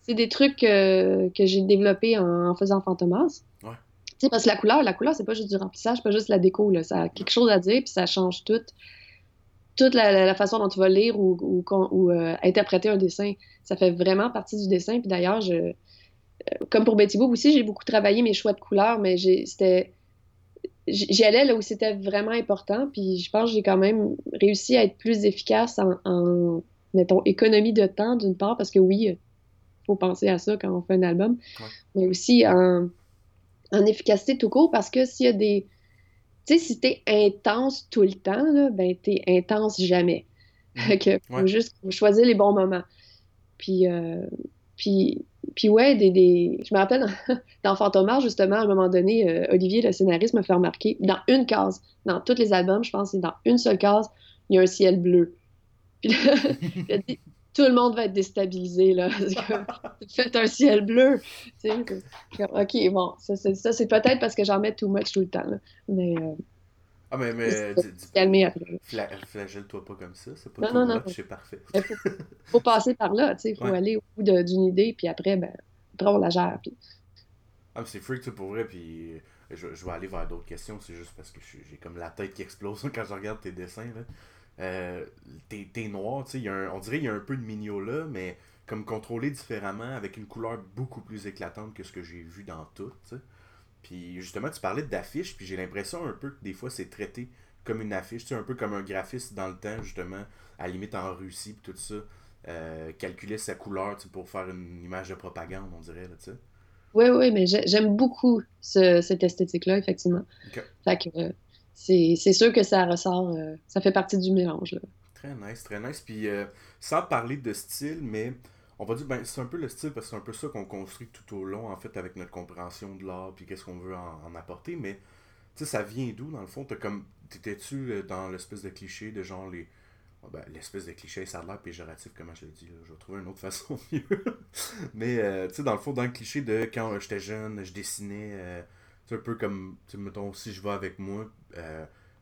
C'est des trucs que j'ai développés en, faisant Fantomas. Ouais sais, parce que la couleur, la couleur, c'est pas juste du remplissage, pas juste la déco, là. Ça a quelque chose à dire, puis ça change tout. Toute la, façon dont tu vas lire ou, ou, euh, interpréter un dessin. Ça fait vraiment partie du dessin. Puis d'ailleurs, je, euh, comme pour Betty Boop aussi, j'ai beaucoup travaillé mes choix de couleurs, mais c'était j'y allais là où c'était vraiment important, puis je pense que j'ai quand même réussi à être plus efficace en, mettons, économie de temps, d'une part, parce que oui, il faut penser à ça quand on fait un album, mais aussi en, en efficacité tout court parce que s'il y a des. Tu sais, si t'es intense tout le temps, là, ben t'es intense jamais. Mmh. que faut juste choisir les bons moments. Puis, euh, puis, puis ouais, des, des... je me rappelle dans, dans Fantomar, justement, à un moment donné, euh, Olivier, le scénariste, me fait remarquer, dans une case, dans tous les albums, je pense, c'est dans une seule case, il y a un ciel bleu. Puis là, il a dit, tout le monde va être déstabilisé, là. Faites un ciel bleu. ok, bon, ça, c'est peut-être parce que j'en mets too much tout le temps, là. Mais. Euh, ah, mais. mais calmer après. Flagelle-toi pas comme ça, c'est pas non, non, non, c'est parfait. Il faut, passer par là, tu sais. Il faut aller au bout d'une idée, puis après, ben, après, on la gère. Puis... Ah, mais c'est freak, tu pour vrai, puis. Je, je, vais aller vers d'autres questions, c'est juste parce que j'ai comme la tête qui explose quand je regarde tes dessins. Là. Euh, t'es noir, tu sais, on dirait qu'il y a un peu de mignon là, mais comme contrôlé différemment, avec une couleur beaucoup plus éclatante que ce que j'ai vu dans tout, Puis justement, tu parlais d'affiches, puis j'ai l'impression un peu que des fois c'est traité comme une affiche, tu sais, un peu comme un graphiste dans le temps, justement, à la limite en Russie, puis tout ça, euh, calculer sa couleur pour faire une image de propagande, on dirait, tu sais. Oui, oui, mais j'aime beaucoup cette esthétique-là, effectivement. Fait que, euh, c'est sûr que ça ressort, euh, ça fait partie du mélange. Très nice, très nice. Puis euh, sans parler de style, mais on va dire, ben, c'est un peu le style parce que c'est un peu ça qu'on construit tout au long, en fait, avec notre compréhension de l'art, puis qu'est-ce qu'on veut en, apporter. Mais, tu sais, ça vient d'où, dans le fond? t'étais-tu euh, dans l'espèce de cliché de genre les. Ah, ben, l'espèce de cliché, ça a l'air péjoratif, comment je le dis. Je vais trouver une autre façon mieux. Mais, tu sais, dans le fond, dans le cliché de quand j'étais jeune, je dessinais. C'est un peu comme, mettons, si je vais avec moi,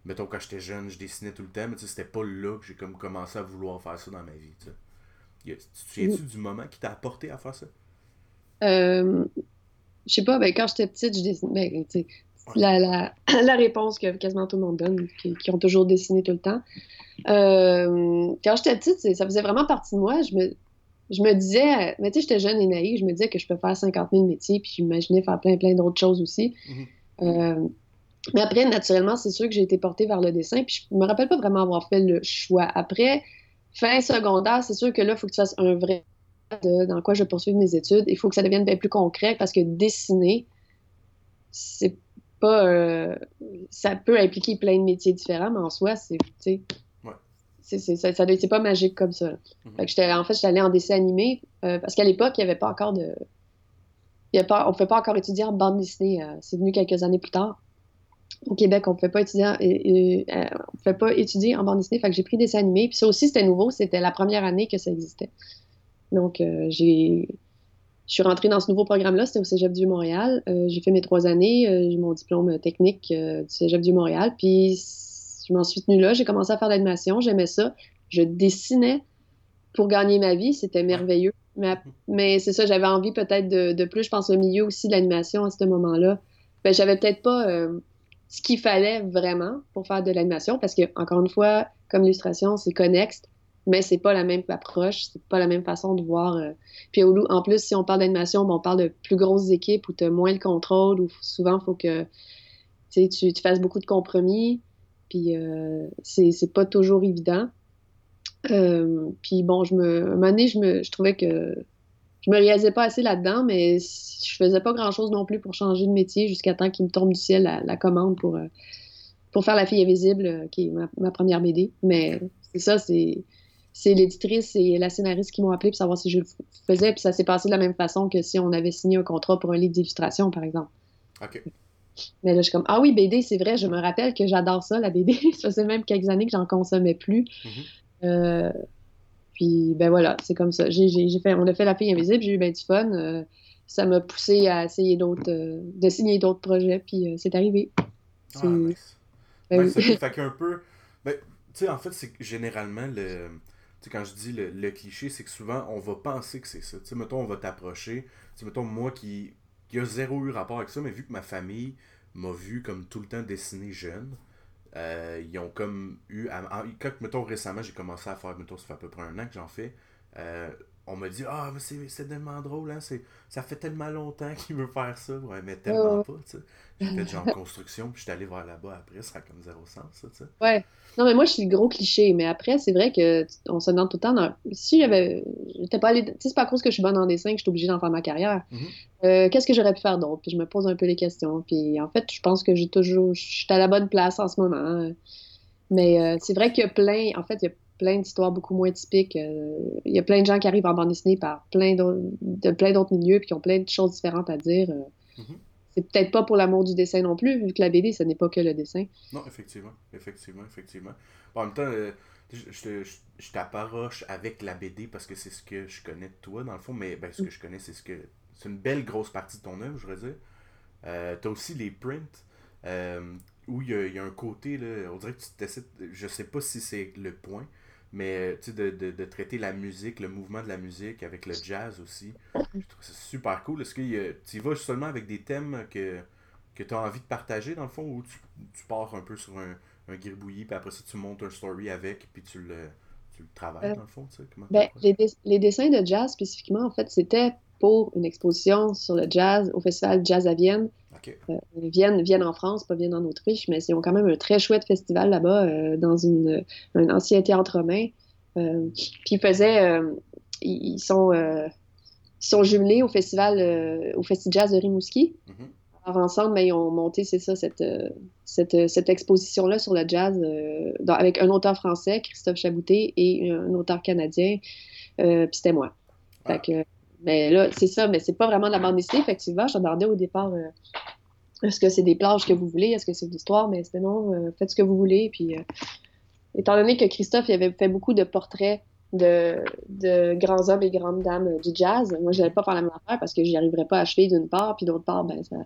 mettons, quand j'étais jeune, je dessinais tout le temps, mais tu sais, c'était pas là que j'ai comme commencé à vouloir faire ça dans ma vie, tu te souviens-tu du moment qui t'a apporté à faire ça? Euh, je sais pas, ben, quand j'étais petite, je dessinais. Ben, la, la, la, réponse que quasiment tout le monde donne, qui, ont toujours dessiné tout le temps. Euh, quand j'étais petite, ça faisait vraiment partie de moi. Je me, je me disais, mais tu sais, j'étais jeune et naïve, je me disais que je peux faire 50 000 métiers, puis j'imaginais faire plein, plein d'autres choses aussi. Mm-hmm. Euh, mais après, naturellement, c'est sûr que j'ai été portée vers le dessin, puis je me rappelle pas vraiment avoir fait le choix. Après, Fin secondaire, c'est sûr que là, il faut que tu fasses un vrai de dans quoi je poursuis mes études. Il faut que ça devienne bien plus concret parce que dessiner, c'est pas. Euh, ça peut impliquer plein de métiers différents, mais en soi, c'est. C'est, ça, c'est pas magique comme ça. Mm-hmm. en fait, j'étais allée en dessin animé euh, parce qu'à l'époque, il n'y avait pas encore de. Il y avait pas, on ne pouvait pas encore étudier en bande dessinée. Euh, c'est venu quelques années plus tard au Québec, on ne pouvait pas étudier, euh, on pas étudier en bande dessinée. Fait que j'ai pris des dessins animés. Puis ça aussi, c'était nouveau. C'était la première année que ça existait. Donc, j'ai, je suis rentrée dans ce nouveau programme-là. C'était au Cégep du Montréal. J'ai fait mes trois années. j'ai mon diplôme technique du Cégep du Montréal. Puis, je m'en suis tenue là. J'ai commencé à faire de l'animation. J'aimais ça. Je dessinais pour gagner ma vie. C'était merveilleux. Mais, mais c'est ça, j'avais envie peut-être de, de, plus. Je pense au milieu aussi de l'animation à ce moment-là. Ben, j'avais peut-être pas ce qu'il fallait vraiment pour faire de l'animation, parce que, encore une fois, comme illustration, c'est connexe, mais c'est pas la même approche, c'est pas la même façon de voir. Euh. Puis en plus, si on parle d'animation, on parle de plus grosses équipes où tu as moins le contrôle, où souvent il faut que tu, tu fasses beaucoup de compromis, puis euh, c'est pas toujours évident. Euh, puis bon, je me, un moment donné, je, me, je trouvais que je me réalisais pas assez là-dedans, mais je faisais pas grand-chose non plus pour changer de métier jusqu'à temps qu'il me tombe du ciel la, commande pour, euh, pour faire La fille invisible, euh, qui est ma, première BD. Mais c'est ça, c'est c'est l'éditrice et la scénariste qui m'ont appelé pour savoir si je le faisais. Puis ça s'est passé de la même façon que si on avait signé un contrat pour un livre d'illustration, par exemple. Mais là, je suis comme, ah oui, BD, c'est vrai, je me rappelle que j'adore ça, la BD. ça faisait même quelques années que j'en consommais plus. Mm-hmm. euh, puis, ben voilà, c'est comme ça. Fait, on a fait La fille invisible, j'ai eu bien du fun. Euh, ça m'a poussé à essayer d'autres, euh, de signer d'autres projets, puis c'est arrivé. Ah, nice. Ben, ça fait qu'un peu. Ben, tu sais, en fait, c'est généralement le. Tu quand je dis le, cliché, c'est que souvent, on va penser que c'est ça. Tu sais, mettons, on va t'approcher. Tu sais, mettons, moi qui, qui a zéro eu rapport avec ça, mais vu que ma famille m'a vu comme tout le temps dessiner jeune, euh, ils ont comme eu. quand, mettons, récemment, j'ai commencé à faire, mettons, ça fait à peu près un an que j'en fais. Euh, on m'a dit Ah, mais c'est tellement drôle, hein, ça fait tellement longtemps qu'il veut faire ça. Ouais, mais tellement pas, tu sais. J'ai fait genre construction, puis je suis allé voir là-bas après, ça a comme zéro sens, ça, tu sais. Ouais. Non, mais moi, je suis le gros cliché, mais après, c'est vrai que on se demande tout le temps. Dans... Si j'avais. J'étais pas allé. Tu sais, c'est pas à cause que je suis bonne en dessin que je suis obligée d'en faire ma carrière. Mm-hmm. Euh, qu'est-ce que j'aurais pu faire d'autre? Puis je me pose un peu les questions. Puis en fait, je pense que j'ai toujours. Je suis à la bonne place en ce moment. Hein. Mais euh, c'est vrai qu'il y a plein. En fait, il y a plein d'histoires beaucoup moins typiques. Euh, il y a plein de gens qui arrivent en bande dessinée par plein de plein d'autres milieux puis qui ont plein de choses différentes à dire. Mm-hmm c'est peut-être pas pour l'amour du dessin non plus, vu que la BD, ce n'est pas que le dessin. Non, effectivement, effectivement, effectivement. en même temps, euh, je, je, t'apparoche avec la BD parce que c'est ce que je connais de toi, dans le fond, mais ben, ce que je connais, c'est ce que c'est une belle grosse partie de ton œuvre, je veux dire. Euh, t'as aussi les prints, euh, où il y, a un côté, là, on dirait que tu t'essaies, je sais pas si c'est le point, mais de, de, de, traiter la musique, le mouvement de la musique avec le jazz aussi. Je trouve ça super cool. Est-ce que tu y vas seulement avec des thèmes que, que tu as envie de partager dans le fond ou tu, tu pars un peu sur un, un gribouillis puis après ça tu montes un story avec puis tu le, tu le travailles euh, dans le fond tu sais, comment ben, les, les, dessins de jazz spécifiquement en fait c'était pour une exposition sur le jazz au festival Jazz à Vienne euh, Vienne, Vienne en France, pas Vienne en Autriche, mais ils ont quand même un très chouette festival là-bas euh, dans une, un ancien théâtre romain. Euh, puis ils faisaient, ils, sont, ils sont jumelés au festival, au festival jazz de Rimouski. Alors ensemble, mais ben, ils ont monté, c'est ça, cette, cette, cette exposition-là sur le jazz avec un auteur français, Christophe Chabouté, et un auteur canadien, puis c'était moi. Fait que, mais là, c'est ça, mais c'est pas vraiment de la bande dessinée. Effectivement, je au départ euh, est-ce que c'est des plages que vous voulez, est-ce que c'est de l'histoire, mais c'était non, euh, faites ce que vous voulez. Puis, euh, étant donné que Christophe il avait fait beaucoup de portraits de, de grands hommes et grandes dames du jazz, moi, je n'allais pas faire la même affaire parce que j'y arriverais pas à achever d'une part, puis d'autre part, ben, ça,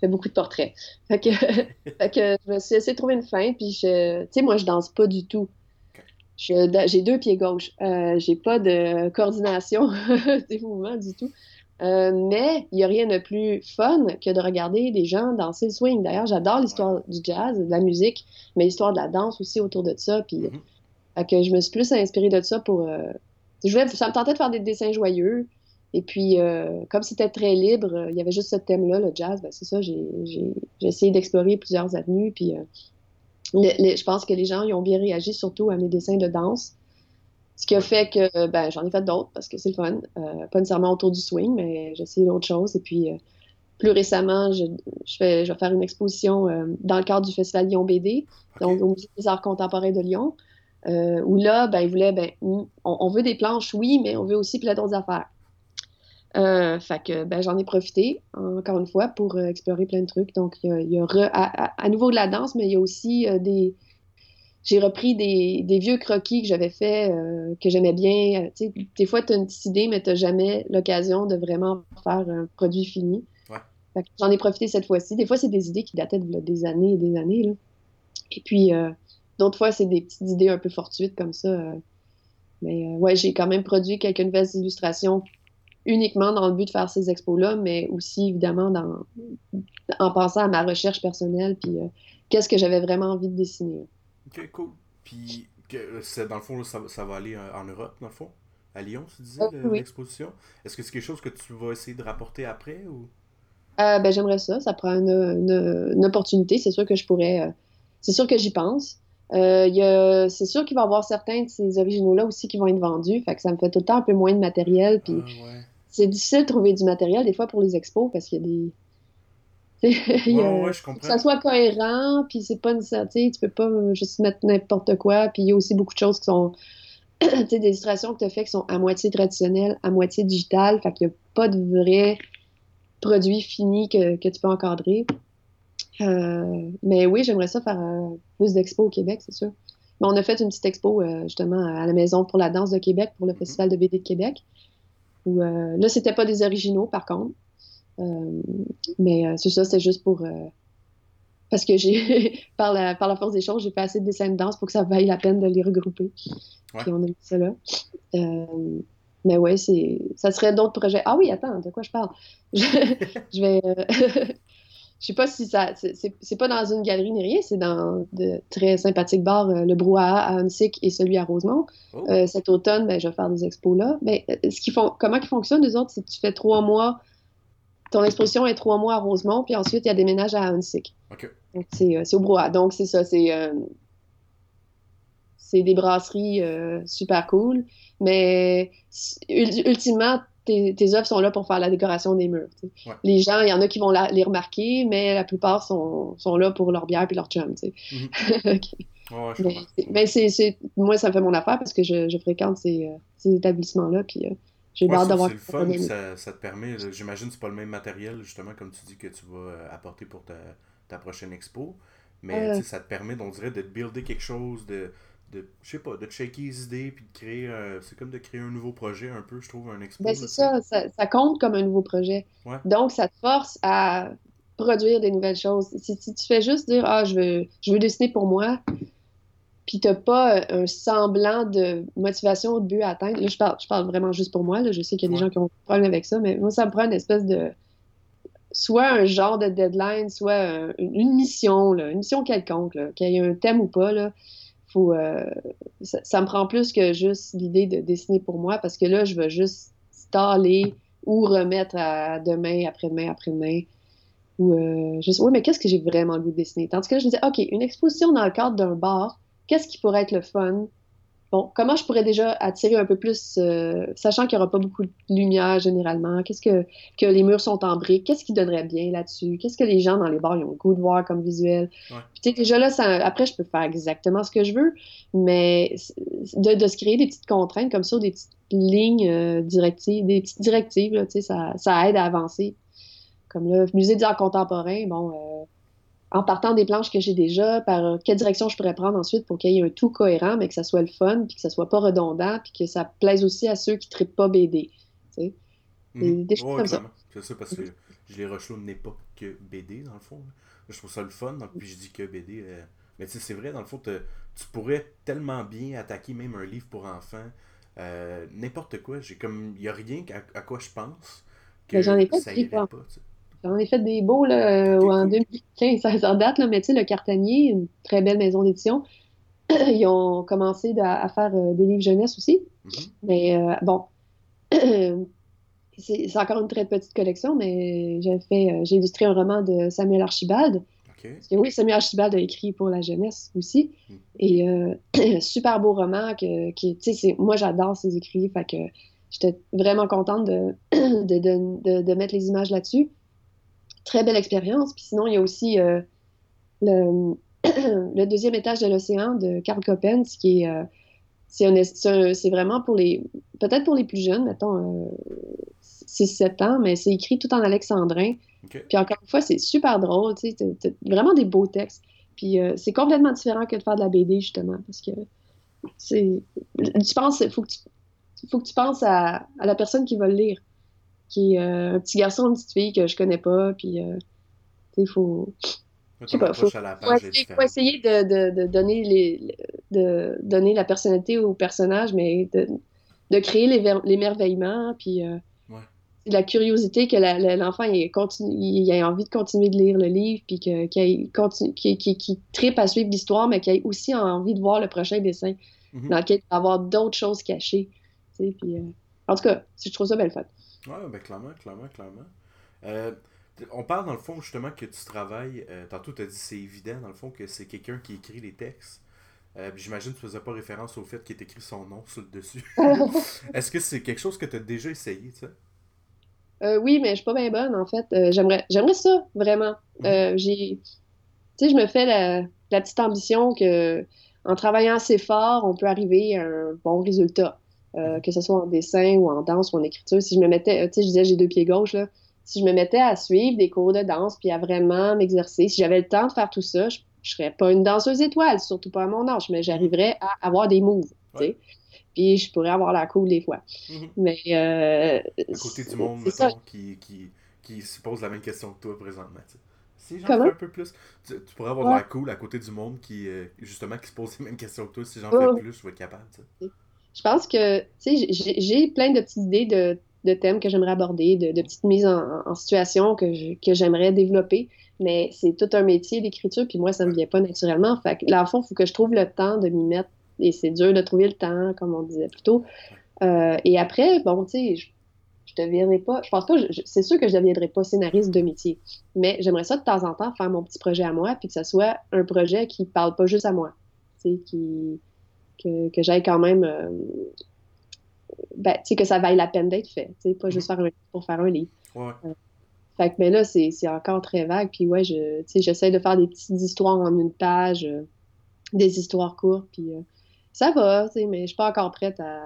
fait beaucoup de portraits. Fait que je me suis essayé de trouver une fin, puis je, tu sais, moi, je danse pas du tout. J'ai deux pieds gauches. Euh, j'ai pas de coordination des mouvements du tout. Euh, mais il n'y a rien de plus fun que de regarder des gens danser le swing. D'ailleurs, j'adore l'histoire du jazz, de la musique, mais l'histoire de la danse aussi autour de ça. Puis, mm-hmm. que je me suis plus inspirée de ça pour. Euh, je voulais, ça me tentait de faire des dessins joyeux. Et puis, euh, comme c'était très libre, il y avait juste ce thème-là, le jazz. Ben, c'est ça, j'ai essayé d'explorer plusieurs avenues. Puis, je pense que les gens y ont bien réagi, surtout à mes dessins de danse. Ce qui a fait que ben, j'en ai fait d'autres parce que c'est le fun. Euh, pas nécessairement autour du swing, mais j'ai essayé d'autres choses. Et puis, euh, plus récemment, je, je, vais faire une exposition euh, dans le cadre du Festival Lyon BD, donc au Musée des Arts Contemporains de Lyon, où là, ben, ils voulaient, ben, on, veut des planches, oui, mais on veut aussi plein d'autres affaires. Euh, fait que ben, j'en ai profité, encore une fois, pour euh, explorer plein de trucs. Donc, il y a, à, nouveau de la danse, mais il y a aussi euh, des. J'ai repris des, des, vieux croquis que j'avais fait, que j'aimais bien. sais des fois, tu as une petite idée, mais tu n'as jamais l'occasion de vraiment faire un produit fini. Ouais. J'en ai profité cette fois-ci. Des fois, c'est des idées qui dataient de des années et des années. Là. Et puis, d'autres fois, c'est des petites idées un peu fortuites comme ça. mais ouais, j'ai quand même produit quelques nouvelles illustrations uniquement dans le but de faire ces expos-là, mais aussi évidemment dans, en pensant à ma recherche personnelle, puis euh, qu'est-ce que j'avais vraiment envie de dessiner. Ok, cool. Puis, que, dans le fond, ça, va aller en Europe, dans le fond? À Lyon, tu disais, ah, l'exposition? Est-ce que c'est quelque chose que tu vas essayer de rapporter après ou? Euh, ben, J'aimerais ça. Ça prend une, une, opportunité. C'est sûr que je pourrais. Euh, c'est sûr que j'y pense. Euh, c'est sûr qu'il va y avoir certains de ces originaux-là aussi qui vont être vendus. Fait que ça me fait tout le temps un peu moins de matériel. Puis ah, c'est difficile de trouver du matériel des fois pour les expos parce qu'il y a des. Que ça soit cohérent, puis c'est pas nécessaire, tu peux pas juste mettre n'importe quoi, puis il y a aussi beaucoup de choses qui sont, des illustrations que tu as fait qui sont à moitié traditionnelles, à moitié digitales, fait qu'il n'y a pas de vrai produit fini que, que tu peux encadrer. Euh, mais oui, j'aimerais ça faire euh, plus d'expos au Québec, c'est sûr. Mais on a fait une petite expo euh, justement à la Maison pour la danse de Québec, pour le mm-hmm. Festival de BD de Québec. Où, là, c'était pas des originaux, par contre. mais c'est ça, c'est juste pour. parce que j'ai, par, la, par la force des choses, j'ai fait assez de dessins de danse pour que ça vaille la peine de les regrouper. Puis on a mis ça là. mais ouais, c'est, ça serait d'autres projets. Ah oui, attends, de quoi je parle? je, je vais je sais pas si ça. C'est pas dans une galerie ni rien, c'est dans de très sympathiques bars, euh, le Brouhaha à Hunsick et celui à Rosemont. Oh. Euh, cet automne, ben, je vais faire des expos là. Mais euh, ce qui font, comment ils fonctionnent, les autres, c'est que tu fais trois mois, ton exposition est trois mois à Rosemont, puis ensuite, il y a des ménages à Hunsick. Donc, c'est au Brouhaha. Donc, c'est ça, c'est. c'est des brasseries super cool. Mais ultimement, tes, tes, œuvres sont là pour faire la décoration des murs. Les gens, il y en a qui vont les remarquer, mais la plupart sont, sont là pour leur bière et leur chum. mais, c'est, moi, ça me fait mon affaire parce que je, je fréquente ces, euh, ces établissements-là. Puis euh, j'ai hâte d'avoir. C'est le fun, ça, ça, te permet. J'imagine que c'est pas le même matériel, justement, comme tu dis, que tu vas euh, apporter pour ta, ta prochaine expo. Mais ça te permet, on dirait, de builder quelque chose, de de je sais pas de checker les idées puis de créer c'est comme de créer un nouveau projet un peu je trouve un expo ben, c'est ça, ça, compte comme un nouveau projet. Donc ça te force à produire des nouvelles choses. Si, tu fais juste dire ah je veux je veux dessiner pour moi puis t'as pas un semblant de motivation ou de but à atteindre là je parle je parle vraiment juste pour moi là. je sais qu'il y a des gens qui ont un problème avec ça mais moi ça me prend une espèce de soit un genre de deadline soit une mission là, une mission quelconque qu'il y ait un thème ou pas là faut, euh, ça, me prend plus que juste l'idée de dessiner pour moi parce que là, je veux juste staller ou remettre à demain, après-demain, après-demain. Ou euh, juste, oui, mais qu'est-ce que j'ai vraiment le goût de dessiner? Tandis que là, je me disais, OK, une exposition dans le cadre d'un bar, qu'est-ce qui pourrait être le fun? Bon, comment je pourrais déjà attirer un peu plus, euh, sachant qu'il n'y aura pas beaucoup de lumière généralement, qu'est-ce que, que les murs sont en briques, qu'est-ce qui donnerait bien là-dessus, qu'est-ce que les gens dans les bars ont le goût de voir comme visuel? Puis déjà là, ça, après, je peux faire exactement ce que je veux, mais de, de se créer des petites contraintes comme ça, des petites lignes directives, des petites directives, là, ça, ça aide à avancer. Comme le musée d'art contemporain, bon, en partant des planches que j'ai déjà, par quelle direction je pourrais prendre ensuite pour qu'il y ait un tout cohérent, mais que ça soit le fun, puis que ça soit pas redondant, puis que ça plaise aussi à ceux qui ne traitent pas BD. Tu mhm. Des, choses comme ça. C'est ça, parce que les Rochelot n'est pas que BD, dans le fond. Je trouve ça le fun, donc puis je dis que BD. Euh, mais tu sais, c'est vrai, dans le fond, tu pourrais tellement bien attaquer même un livre pour enfants, euh, n'importe quoi. J'ai comme. Il n'y a rien à, quoi je pense que j'en ai ça irait pas. J'en ai fait des beaux là, en 2015, ça, date, là, mais tu sais, le Cartanier, une très belle maison d'édition, ils ont commencé à, faire euh, des livres jeunesse aussi. Mm-hmm. Mais bon, c'est encore une très petite collection, mais j'ai fait, euh, j'ai illustré un roman de Samuel Archibald. oui, Samuel Archibald a écrit pour la jeunesse aussi. Hmm. Et euh, super beau roman que, qui, tu sais, moi j'adore ses écrits, fait que j'étais vraiment contente de, de, de, mettre les images là-dessus. Très belle expérience. Puis sinon, il y a aussi euh, le, le, deuxième étage de l'océan de Karl Coppens, qui est c'est vraiment pour les peut-être pour les plus jeunes, mettons 6-7 ans, mais c'est écrit tout en alexandrin. Puis encore une fois, c'est super drôle, tu sais, vraiment des beaux textes. Puis euh, c'est complètement différent que de faire de la BD, justement, parce que c'est... Tu penses, faut que tu, faut que tu penses à, la personne qui va le lire, qui est euh, un petit garçon, une petite fille que je connais pas, puis, euh, sais, faut... Je sais pas, faut, essayer, de, donner les, de donner la personnalité au personnage, mais de, créer l'émerveillement, puis la curiosité que l'enfant ait, envie de continuer de lire le livre, puis qu'il qu tripe à suivre l'histoire, mais qu'il ait aussi envie de voir le prochain dessin, mm-hmm. dans lequel il va avoir d'autres choses cachées. Puis, euh, en tout cas, je trouve ça belle fun. Oui, ben clairement, clairement, clairement. Euh, on parle dans le fond justement que tu travailles, euh, tantôt tu as dit c'est évident dans le fond que c'est quelqu'un qui écrit les textes. J'imagine que tu faisais pas référence au fait qu'il ait écrit son nom sur le dessus. Est-ce que c'est quelque chose que tu as déjà essayé, tu sais? Euh, oui, mais je suis pas bien bonne, en fait. Euh, j'aimerais, j'aimerais ça, vraiment. Euh, j'ai, tu sais, je me fais la, petite ambition que en travaillant assez fort, on peut arriver à un bon résultat, que ce soit en dessin ou en danse ou en écriture. Si je me mettais, tu sais, je disais, j'ai deux pieds gauches, là. Si je me mettais à suivre des cours de danse puis à vraiment m'exercer, si j'avais le temps de faire tout ça, je, je serais pas une danseuse étoile, surtout pas à mon âge, mais j'arriverais à avoir des moves, tu sais puis je pourrais avoir la cool des fois. Mhm. Mais. Euh, à côté du monde, mettons, qui, qui, qui, se pose la même question que toi présentement. Si j'en fais un peu plus, tu, pourrais avoir de la cool à côté du monde qui, euh, justement, qui se pose les mêmes questions que toi. Si j'en fais plus, je vais être capable. Je pense que, tu sais, j'ai plein de petites idées de, thèmes que j'aimerais aborder, de, petites mises en, en situation que j'aimerais développer. Mais c'est tout un métier d'écriture, puis moi, ça me vient pas naturellement. Fait que, là, fond, il faut que je trouve le temps de m'y mettre et c'est dur de trouver le temps, comme on disait plus tôt. Euh, et après, bon, tu sais, je, je deviendrai pas, je pense pas, c'est sûr que je deviendrai pas scénariste de métier, mais j'aimerais ça de temps en temps faire mon petit projet à moi, puis que ce soit un projet qui parle pas juste à moi, tu sais, qui, que, que j'aille quand même, euh, ben, tu sais, que ça vaille la peine d'être fait, tu sais, pas juste mm-hmm. faire un pour faire un livre. Ouais. Euh, fait que, mais là, c'est encore très vague, puis ouais, je, tu sais, j'essaie de faire des petites histoires en une page, des histoires courtes, puis ça va, mais je suis pas encore prête à,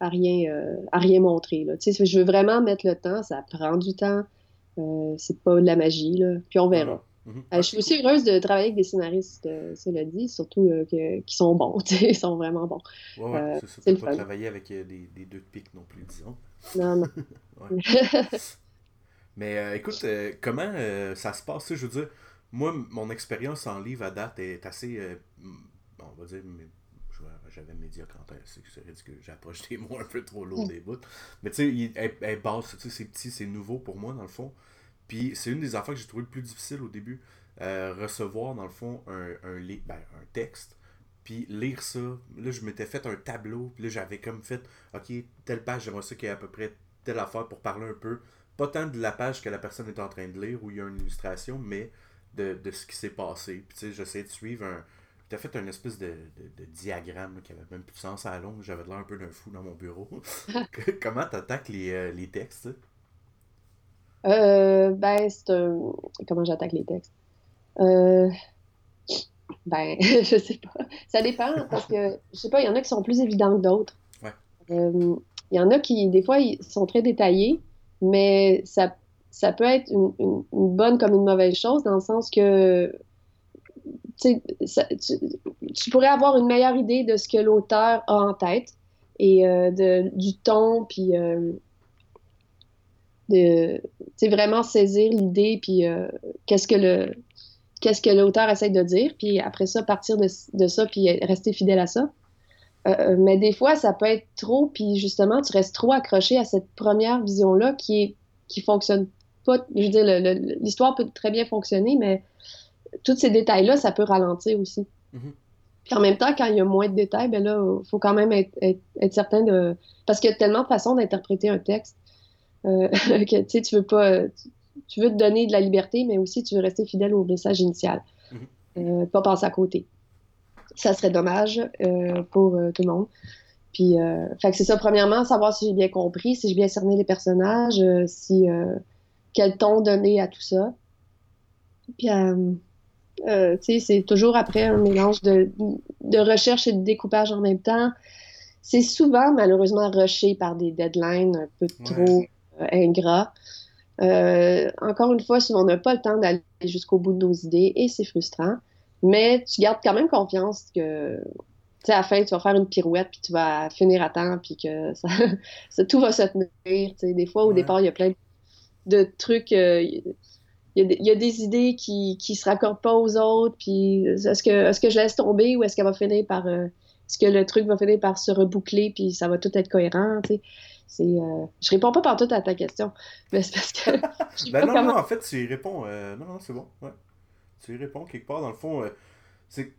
à rien, euh, à rien montrer. Là. Je veux vraiment mettre le temps, ça prend du temps. Euh, c'est pas de la magie, là. puis on verra. Mhm. Euh, je suis aussi heureuse de travailler avec des scénaristes, cela dit, surtout qui sont bons, ils sont vraiment bons. Ouais, c'est ça, tu pas travailler avec des, des, deux de pique non plus, disons. Non, non. Mais écoute, comment ça se passe? Je veux dire, moi, mon expérience en livre à date est assez, on va dire, j'avais médiocre en c'est ridicule. J'approche des mots un peu trop lourds des bouts. Mais tu sais, elle, elle basse, c'est petit, c'est nouveau pour moi, dans le fond. Puis c'est une des affaires que j'ai trouvé le plus difficile au début. Euh, recevoir, dans le fond, un, un, ben, un texte, puis lire ça. Là, je m'étais fait un tableau, puis là, j'avais comme fait, OK, telle page, j'aimerais ça qu'il y ait à peu près telle affaire pour parler un peu. Pas tant de la page que la personne est en train de lire, où il y a une illustration, mais de, de ce qui s'est passé. Puis tu sais, j'essaie de suivre un, tu as fait une espèce de, de, diagramme qui avait même plus de sens à la longue. J'avais l'air un peu d'un fou dans mon bureau. Comment tu attaques les, euh, les, textes? Euh, ben, c'est un... Comment j'attaque les textes? Euh... Ben, je sais pas. Ça dépend, parce que, je sais pas, il y en a qui sont plus évidents que d'autres. Ouais. Euh, Il y en a qui, des fois, ils sont très détaillés, mais ça, ça peut être une, une, bonne comme une mauvaise chose, dans le sens que tu, tu, pourrais avoir une meilleure idée de ce que l'auteur a en tête et euh, de, du ton, puis euh, de vraiment saisir l'idée, puis euh, qu'est-ce que le qu'est-ce que l'auteur essaie de dire, puis après ça, partir de, de ça, puis rester fidèle à ça. Euh, mais des fois, ça peut être trop, puis justement, tu restes trop accroché à cette première vision-là qui est qui fonctionne pas. Je veux dire, l'histoire peut très bien fonctionner, mais tous ces détails-là, ça peut ralentir aussi. Mm-hmm. Puis en même temps, quand il y a moins de détails, ben là, il faut quand même être, être, certain de. Parce qu'il y a tellement de façons d'interpréter un texte euh, que tu veux pas. Tu, veux te donner de la liberté, mais aussi tu veux rester fidèle au message initial. Mm-hmm. Euh, pas passer à côté. Ça serait dommage euh, pour tout le monde. Puis, fait que c'est ça, premièrement, savoir si j'ai bien compris, si j'ai bien cerné les personnages, si quel ton donner à tout ça. Puis, euh, c'est toujours après un mélange de, de, recherche et de découpage en même temps. C'est souvent, malheureusement, rushé par des deadlines un peu trop euh, ingrats. Euh, encore une fois, souvent, on n'a pas le temps d'aller jusqu'au bout de nos idées et c'est frustrant. Mais tu gardes quand même confiance que, tu sais, à la fin, tu vas faire une pirouette puis tu vas finir à temps puis que ça, tout va se tenir. Des fois, au départ, il y a plein de trucs il y, a des idées qui ne se raccordent pas aux autres, puis est-ce que, est que je laisse tomber ou est-ce qu'elle va finir par... Euh, est-ce que le truc va finir par se reboucler, puis ça va tout être cohérent, tu sais? C'est, euh, je réponds pas partout à ta question, mais c'est parce que... ben non, non, en fait, tu y réponds... Euh, non, non, c'est bon, ouais. Tu y réponds quelque part, dans le fond, c'est...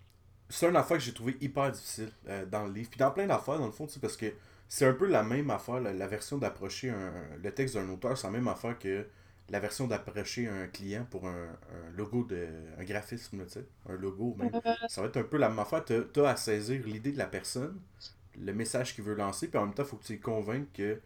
C'est une affaire que j'ai trouvé hyper difficile dans le livre, puis dans plein d'affaires, dans le fond, parce que c'est un peu la même affaire, la, version d'approcher le texte d'un auteur, c'est la même affaire que la version d'approcher un client pour un, logo de un graphisme, tu sais, un logo même. Ça va être un peu la même affaire. Tu as à saisir l'idée de la personne, le message qu'il veut lancer, puis en même temps, il faut que tu les convainques que.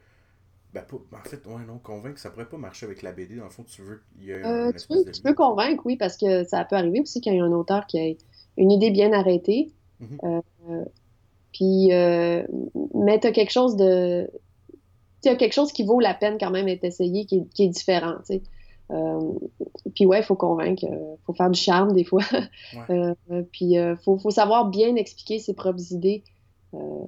Ben, pas, en fait, ouais, non, convaincre, ça pourrait pas marcher avec la BD. Dans le fond, tu veux. Il y a euh, tu, peux, tu peux, convaincre, oui, parce que ça peut arriver aussi qu'il y ait un auteur qui a une idée bien arrêtée. Mm-hmm. Euh, puis, euh, mais tu as quelque chose de il y a quelque chose qui vaut la peine quand même d'être essayé, qui est, qui est différent. Euh, puis ouais, il faut convaincre, il euh, faut faire du charme des fois. euh, puis il faut, faut, savoir bien expliquer ses propres idées. Euh,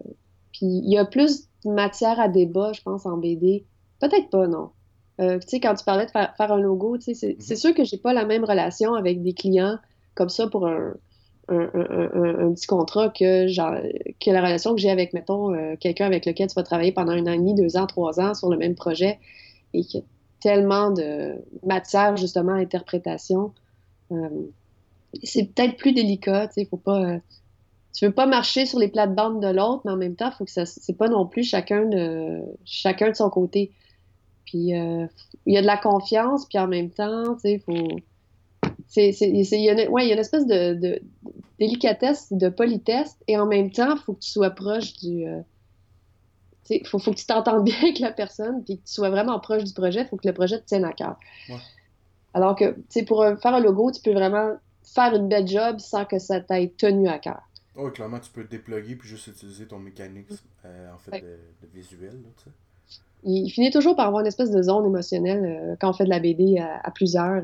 puis il y a plus de matière à débat, je pense, en BD. Peut-être pas, non. tu sais, quand tu parlais de faire, faire un logo, c'est mm-hmm. sûr que j'ai pas la même relation avec des clients comme ça pour un, un, petit contrat que, genre, que la relation que j'ai avec, mettons, euh, quelqu'un avec lequel tu vas travailler pendant un an et demi, deux ans, trois ans sur le même projet et qui a tellement de matière, justement, à interprétation. Euh, c'est peut-être plus délicat, tu sais, faut pas... Euh, tu veux pas marcher sur les plates-bandes de l'autre, mais en même temps, faut que ça... C'est pas non plus chacun de, chacun de son côté. Puis, il y a de la confiance, puis en même temps, tu sais, il faut il y, a une espèce de, délicatesse, de politesse, et en même temps, il faut que tu sois proche du. Il euh, faut, que tu t'entendes bien avec la personne, puis que tu sois vraiment proche du projet, il faut que le projet te tienne à cœur. Alors que, pour faire un logo, tu peux vraiment faire une belle job sans que ça t'aille tenu à cœur. Oui, clairement, tu peux te déploguer puis juste utiliser ton mécanisme euh, en fait, de, visuel. il, finit toujours par avoir une espèce de zone émotionnelle euh, quand on fait de la BD à, plusieurs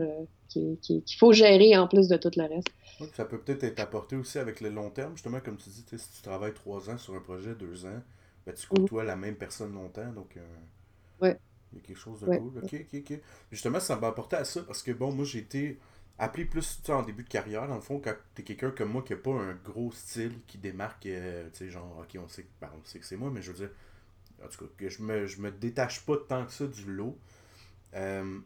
qu'il faut gérer en plus de tout le reste. ça peut peut-être être apporté aussi avec le long terme, justement, comme tu dis, si tu travailles trois ans sur un projet, deux ans, ben, tu côtoies la même personne longtemps, donc euh, il y a quelque chose de cool. Ok, ok, ok. Justement, ça m'a apporté à ça parce que, bon, moi, j'ai été appelé plus en début de carrière, dans le fond, quand t'es quelqu'un comme moi qui n'a pas un gros style qui démarque, euh, tu sais, genre, ok, on sait, ben, on sait que c'est moi, mais je veux dire, en tout cas, que je me, je me détache pas tant que ça du lot. Euh,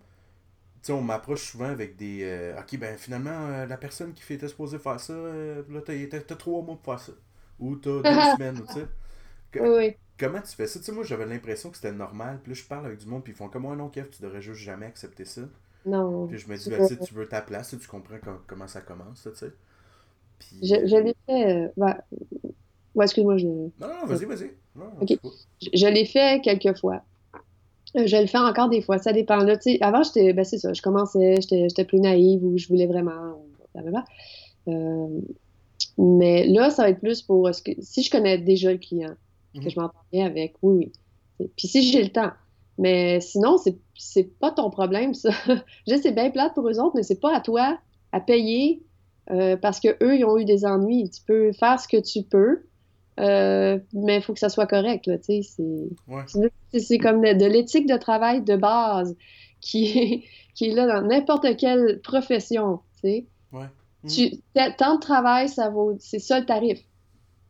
sais, on m'approche souvent avec des. Euh, ok, ben finalement, la personne qui fait supposé faire ça, là, t'as trois mois pour faire ça. Ou t'as deux semaines, tu sais. oui. Comment tu fais ça? Tu sais, moi, j'avais l'impression que c'était normal. Puis là, je parle avec du monde, puis ils font comme moi, non, Kev, tu devrais juste jamais accepter ça. Non. Puis je me dis, ben, tu tu veux ta place, tu comprends comment ça commence, tu sais. Puis... Je, je l'ai fait. Bah... Ouais, excuse-moi, je. Non, non, vas-y, vas-y. Je, je l'ai fait quelques fois. Euh, je le fais encore des fois, ça dépend. Là, avant, j'étais, ben c'est ça, je commençais, j'étais plus naïve ou je voulais vraiment. Euh, mais là, ça va être plus pour. Que, si je connais déjà le client, que je m'entends bien avec, oui, oui. Puis si j'ai le temps. Mais sinon, c'est pas ton problème, ça. je c'est bien plate pour eux autres, mais c'est pas à toi à payer euh, parce que eux ils ont eu des ennuis. Tu peux faire ce que tu peux, euh, mais il faut que ça soit correct. Là, c'est, c'est comme de, l'éthique de travail de base qui est, qui est là dans n'importe quelle profession. Ouais. Tu, tant de travail, ça vaut, c'est ça le tarif.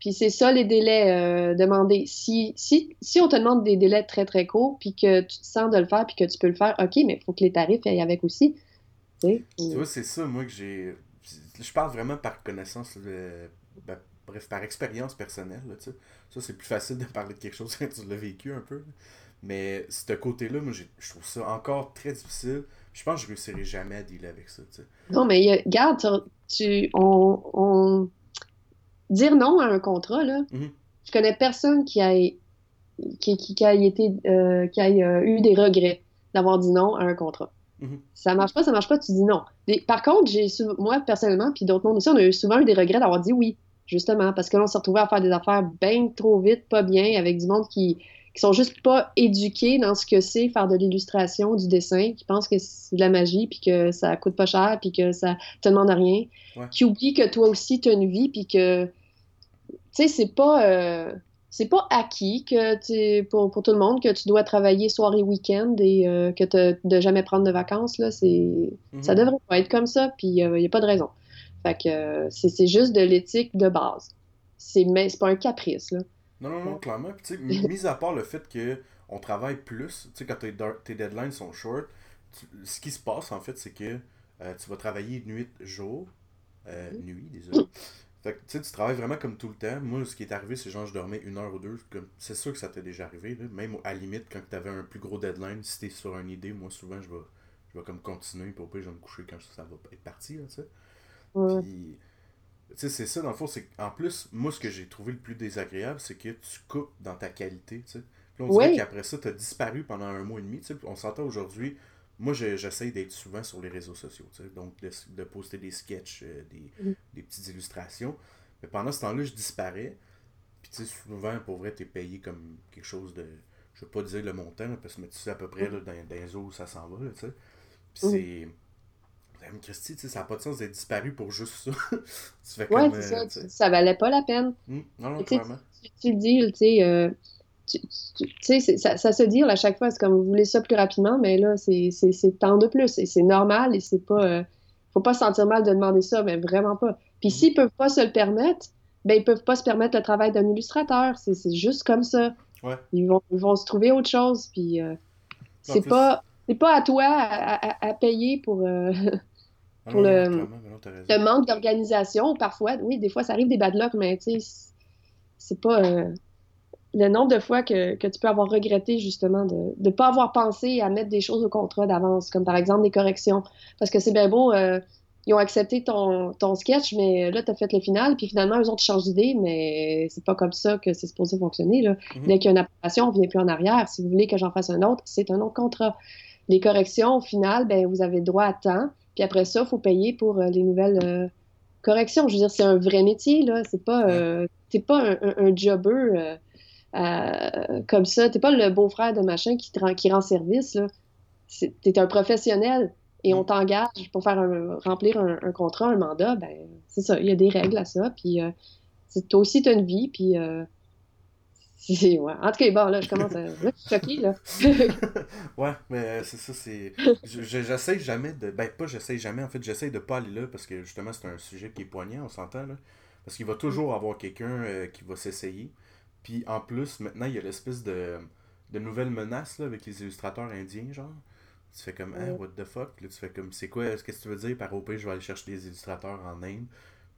Puis c'est ça les délais euh, demandés. Si, si, si on te demande des délais très très courts, puis que tu te sens de le faire, puis que tu peux le faire, ok, mais il faut que les tarifs aillent avec aussi. Tu vois, c'est ça, moi, que j'ai. Je parle vraiment par connaissance, ben, bref, par expérience personnelle. Là, ça, c'est plus facile de parler de quelque chose quand tu l'as vécu un peu. Mais ce côté-là, moi, je trouve ça encore très difficile. Je pense que je réussirai jamais à dealer avec ça. Non, mais regarde, tu, on, on dire non à un contrat, là, mhm. je connais personne qui a, qui, qui, a été, euh, qui a euh, eu des regrets d'avoir dit non à un contrat. Mhm. Ça marche pas, ça marche pas, tu dis non. par contre, j'ai moi, personnellement, puis d'autres mondes aussi, on a eu souvent eu des regrets d'avoir dit oui, justement, parce que là, on s'est retrouvé à faire des affaires bien trop vite, pas bien, avec du monde qui, qui sont juste pas éduqués dans ce que c'est faire de l'illustration, du dessin, qui pensent que c'est de la magie, puis que ça coûte pas cher, puis que ça te demande rien, qui oublient que toi aussi, tu as une vie, puis que tu sais, c'est pas, euh, c'est pas acquis que pour, pour tout le monde que tu dois travailler soir et week-end et euh, que tu de jamais prendre de vacances. Là, c'est, Ça mhm. devrait pas être comme ça, puis il euh, n'y a pas de raison. Fait que c'est, juste de l'éthique de base. C'est, mais c'est pas un caprice. Là. Non, non, non, clairement. Puis, mis à part le fait qu'on travaille plus, tu sais, quand tes, tes, deadlines sont short, ce qui se passe en fait, c'est que tu vas travailler nuit, jour, mhm. nuit, désolé. Fait que, tu travailles vraiment comme tout le temps. Moi, ce qui est arrivé, c'est genre, je dormais une heure ou deux. C'est sûr que ça t'est déjà arrivé. Même à la limite, quand tu avais un plus gros deadline, si t'es sur une idée, moi, souvent, je vais, je vais comme continuer. Puis après, je vais me coucher quand ça va être parti, tu sais. Puis, tu sais, c'est ça, dans le fond. c'est En plus, moi, ce que j'ai trouvé le plus désagréable, c'est que tu coupes dans ta qualité, tu sais. Puis on dirait qu'après ça, tu as disparu pendant un mois et demi, tu sais. On s'entend aujourd'hui, moi, j'essaie d'être souvent sur les réseaux sociaux, donc de, poster des sketchs, euh, mm. des, petites illustrations. Mais pendant ce temps-là, je disparais. Puis, tu sais, souvent, pour vrai, t'es payé comme quelque chose de. Je veux pas dire le montant, parce que tu sais à peu près là, dans, dans les eaux où ça s'en va, tu sais. Puis, mm. c'est. Madame Christy, ça n'a pas de sens d'être disparu pour juste ça. tu fais ouais, comme, ça, euh, ça valait pas la peine. Mm. non, non, clairement. Tu, tu, le dis, tu sais. Euh tu, ça, ça, se dit à chaque fois, c'est comme vous voulez ça plus rapidement, mais là, c'est temps de plus et c'est normal et c'est pas. Euh, faut pas se sentir mal de demander ça, mais vraiment pas. Puis mm-hmm. s'ils peuvent pas se le permettre, ben ils peuvent pas se permettre le travail d'un illustrateur. C'est juste comme ça. Ouais. Ils, vont, ils vont se trouver autre chose. Puis c'est pas c'est pas à toi à, à, payer pour. Euh, ah pour le, le, manque d'organisation, parfois, oui, des fois ça arrive des bad luck, mais tu sais, c'est pas le nombre de fois que, que, tu peux avoir regretté justement de ne pas avoir pensé à mettre des choses au contrat d'avance, comme par exemple des corrections. Parce que c'est bien beau, euh, ils ont accepté ton, ton sketch, mais là, tu as fait le final, puis finalement, eux autres changent d'idée, mais c'est pas comme ça que c'est supposé fonctionner. Là. Mm-hmm. Dès qu'il y a une approbation, on ne vient plus en arrière. Si vous voulez que j'en fasse un autre, c'est un autre contrat. Les corrections, au final, ben, vous avez droit à temps, puis après ça, il faut payer pour euh, les nouvelles euh, corrections. Je veux dire, c'est un vrai métier, là. C'est pas, pas un, un, un jobber euh, comme ça. T'es pas le beau-frère de machin qui, rend, qui rend service. Là. T'es un professionnel et on t'engage pour faire remplir un, contrat, un mandat. Ben, c'est ça, il y a des règles à ça. Puis euh, toi aussi, tu as une vie. Puis. Euh, ouais. En tout cas, bon, là, je commence à. choquer, là. ouais, mais c'est ça, c'est. J'essaie jamais de. Ben, pas j'essaie jamais, en fait, j'essaie de pas aller là parce que justement, c'est un sujet qui est poignant, on s'entend, là. Parce qu'il va toujours avoir quelqu'un qui va s'essayer. Puis en plus, maintenant, il y a l'espèce de, de nouvelle menace là, avec les illustrateurs indiens, genre. Tu fais comme, hein, what the fuck? Là, tu fais comme, c'est quoi, qu'est-ce que tu veux dire? Par OP, je vais aller chercher des illustrateurs en Inde.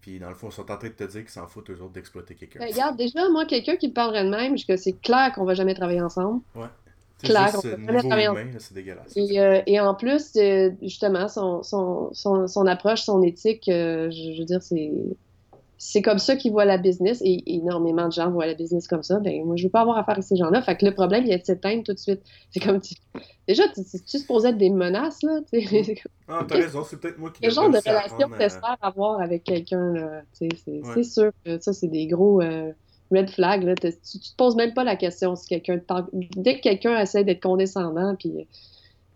Puis dans le fond, ils sont en train de te dire qu'ils s'en foutent eux autres d'exploiter quelqu'un. Ben, regarde, déjà, moi, quelqu'un qui me parlerait de même, que c'est clair qu'on va jamais travailler ensemble. Ouais. Clair, juste, on va jamais travailler c'est dégueulasse. Et, euh, et, en plus, euh, justement, son, son, son, son, approche, son éthique, euh, je, veux dire, c'est c'est comme ça qu'ils voient la business et énormément de gens voient la business comme ça. Ben, moi, je veux pas avoir affaire avec ces gens-là. Fait que le problème, il est de s'éteindre tout de suite. C'est comme, déjà, tu, tu, supposais être des menaces, là. Ah, t'as raison, c'est peut-être moi qui Quel genre de relation t'espères avoir avec quelqu'un, là? C'est sûr que ça, c'est des gros, euh, red flag. Là, tu, tu te poses même pas la question si quelqu'un Dès que quelqu'un essaie d'être condescendant puis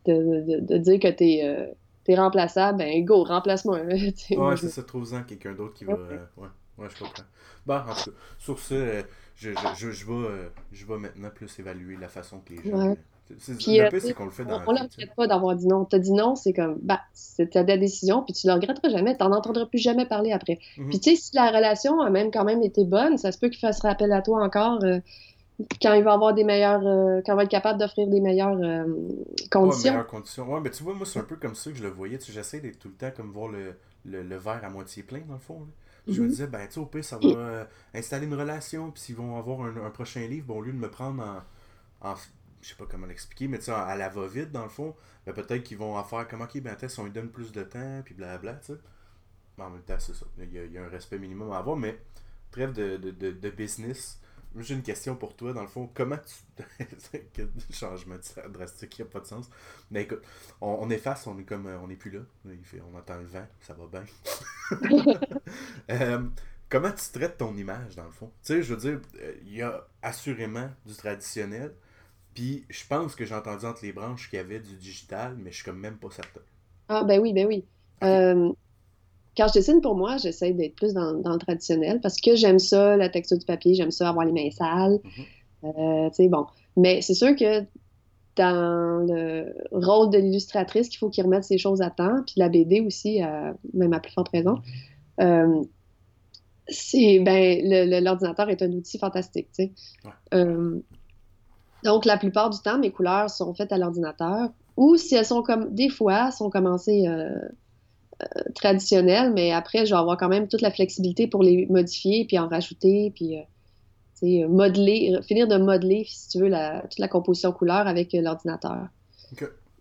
de, de, dire que t'es euh, remplaçable, ben go, remplace-moi. ouais, c'est ça, trouve-en quelqu'un d'autre qui va. Euh, ouais, ouais, je comprends. Bon, en tout cas, sur ce, euh, je, je, je, vais, je vais maintenant plus évaluer la façon que les gens. Puis, le euh, c'est qu'on le fait dans On ne regrette pas d'avoir dit non. Tu as dit non, c'est comme, bah, c'était ta décision, puis tu ne le regretteras jamais, tu n'en entendras plus jamais parler après. Mhm. Puis, tu sais, si la relation a même quand même été bonne, ça se peut qu'il fasse rappel à toi encore euh, quand il va avoir des meilleures. Euh, quand il va être capable d'offrir des meilleures conditions. Ouais, meilleures conditions. Ouais, mais tu vois, moi, c'est un peu comme ça que je le voyais. Tu j'essaie d'être tout le temps comme voir le, le, verre à moitié plein, dans le fond. Je me mhm. disais, ben, tu sais, au pire, ça va installer une relation, puis s'ils vont avoir un, prochain livre, bon, au lieu de me prendre en je sais pas comment l'expliquer, mais tu sais, à la va-vite, dans le fond, ben, peut-être qu'ils vont en faire comme, ok, ben, si on lui donne plus de temps, puis blablabla, tu sais. Mais en même temps, c'est ça. Il y, a, un respect minimum à avoir, mais trêve de, de, de, business. J'ai une question pour toi, dans le fond. Comment tu. Quel changement drastique, il n'y a pas de sens? Mais écoute, on, on efface, on est comme. On n'est plus là. Il fait, on entend le vent, ça va bien. euh, comment tu traites ton image, dans le fond? Tu sais, je veux dire, euh, il y a assurément du traditionnel. Puis je pense que j'ai entendu entre les branches qu'il y avait du digital, mais je suis comme même pas certain. Ah ben oui, ben oui. Euh, quand je dessine pour moi, j'essaie d'être plus dans, le traditionnel parce que j'aime ça, la texture du papier, j'aime ça avoir les mains sales. Mm-hmm. Euh, bon. Mais c'est sûr que dans le rôle de l'illustratrice, qu'il faut qu'il remette ces choses à temps, puis la BD aussi, même à plus forte raison. Euh, c'est ben l'ordinateur est un outil fantastique, tu sais. Ouais. Donc, la plupart du temps, mes couleurs sont faites à l'ordinateur ou si elles sont comme, des fois, sont commencées euh, euh, traditionnelles, mais après, je vais avoir quand même toute la flexibilité pour les modifier, puis en rajouter, puis euh, modeler, finir de modeler, si tu veux, la, toute la composition couleur avec l'ordinateur.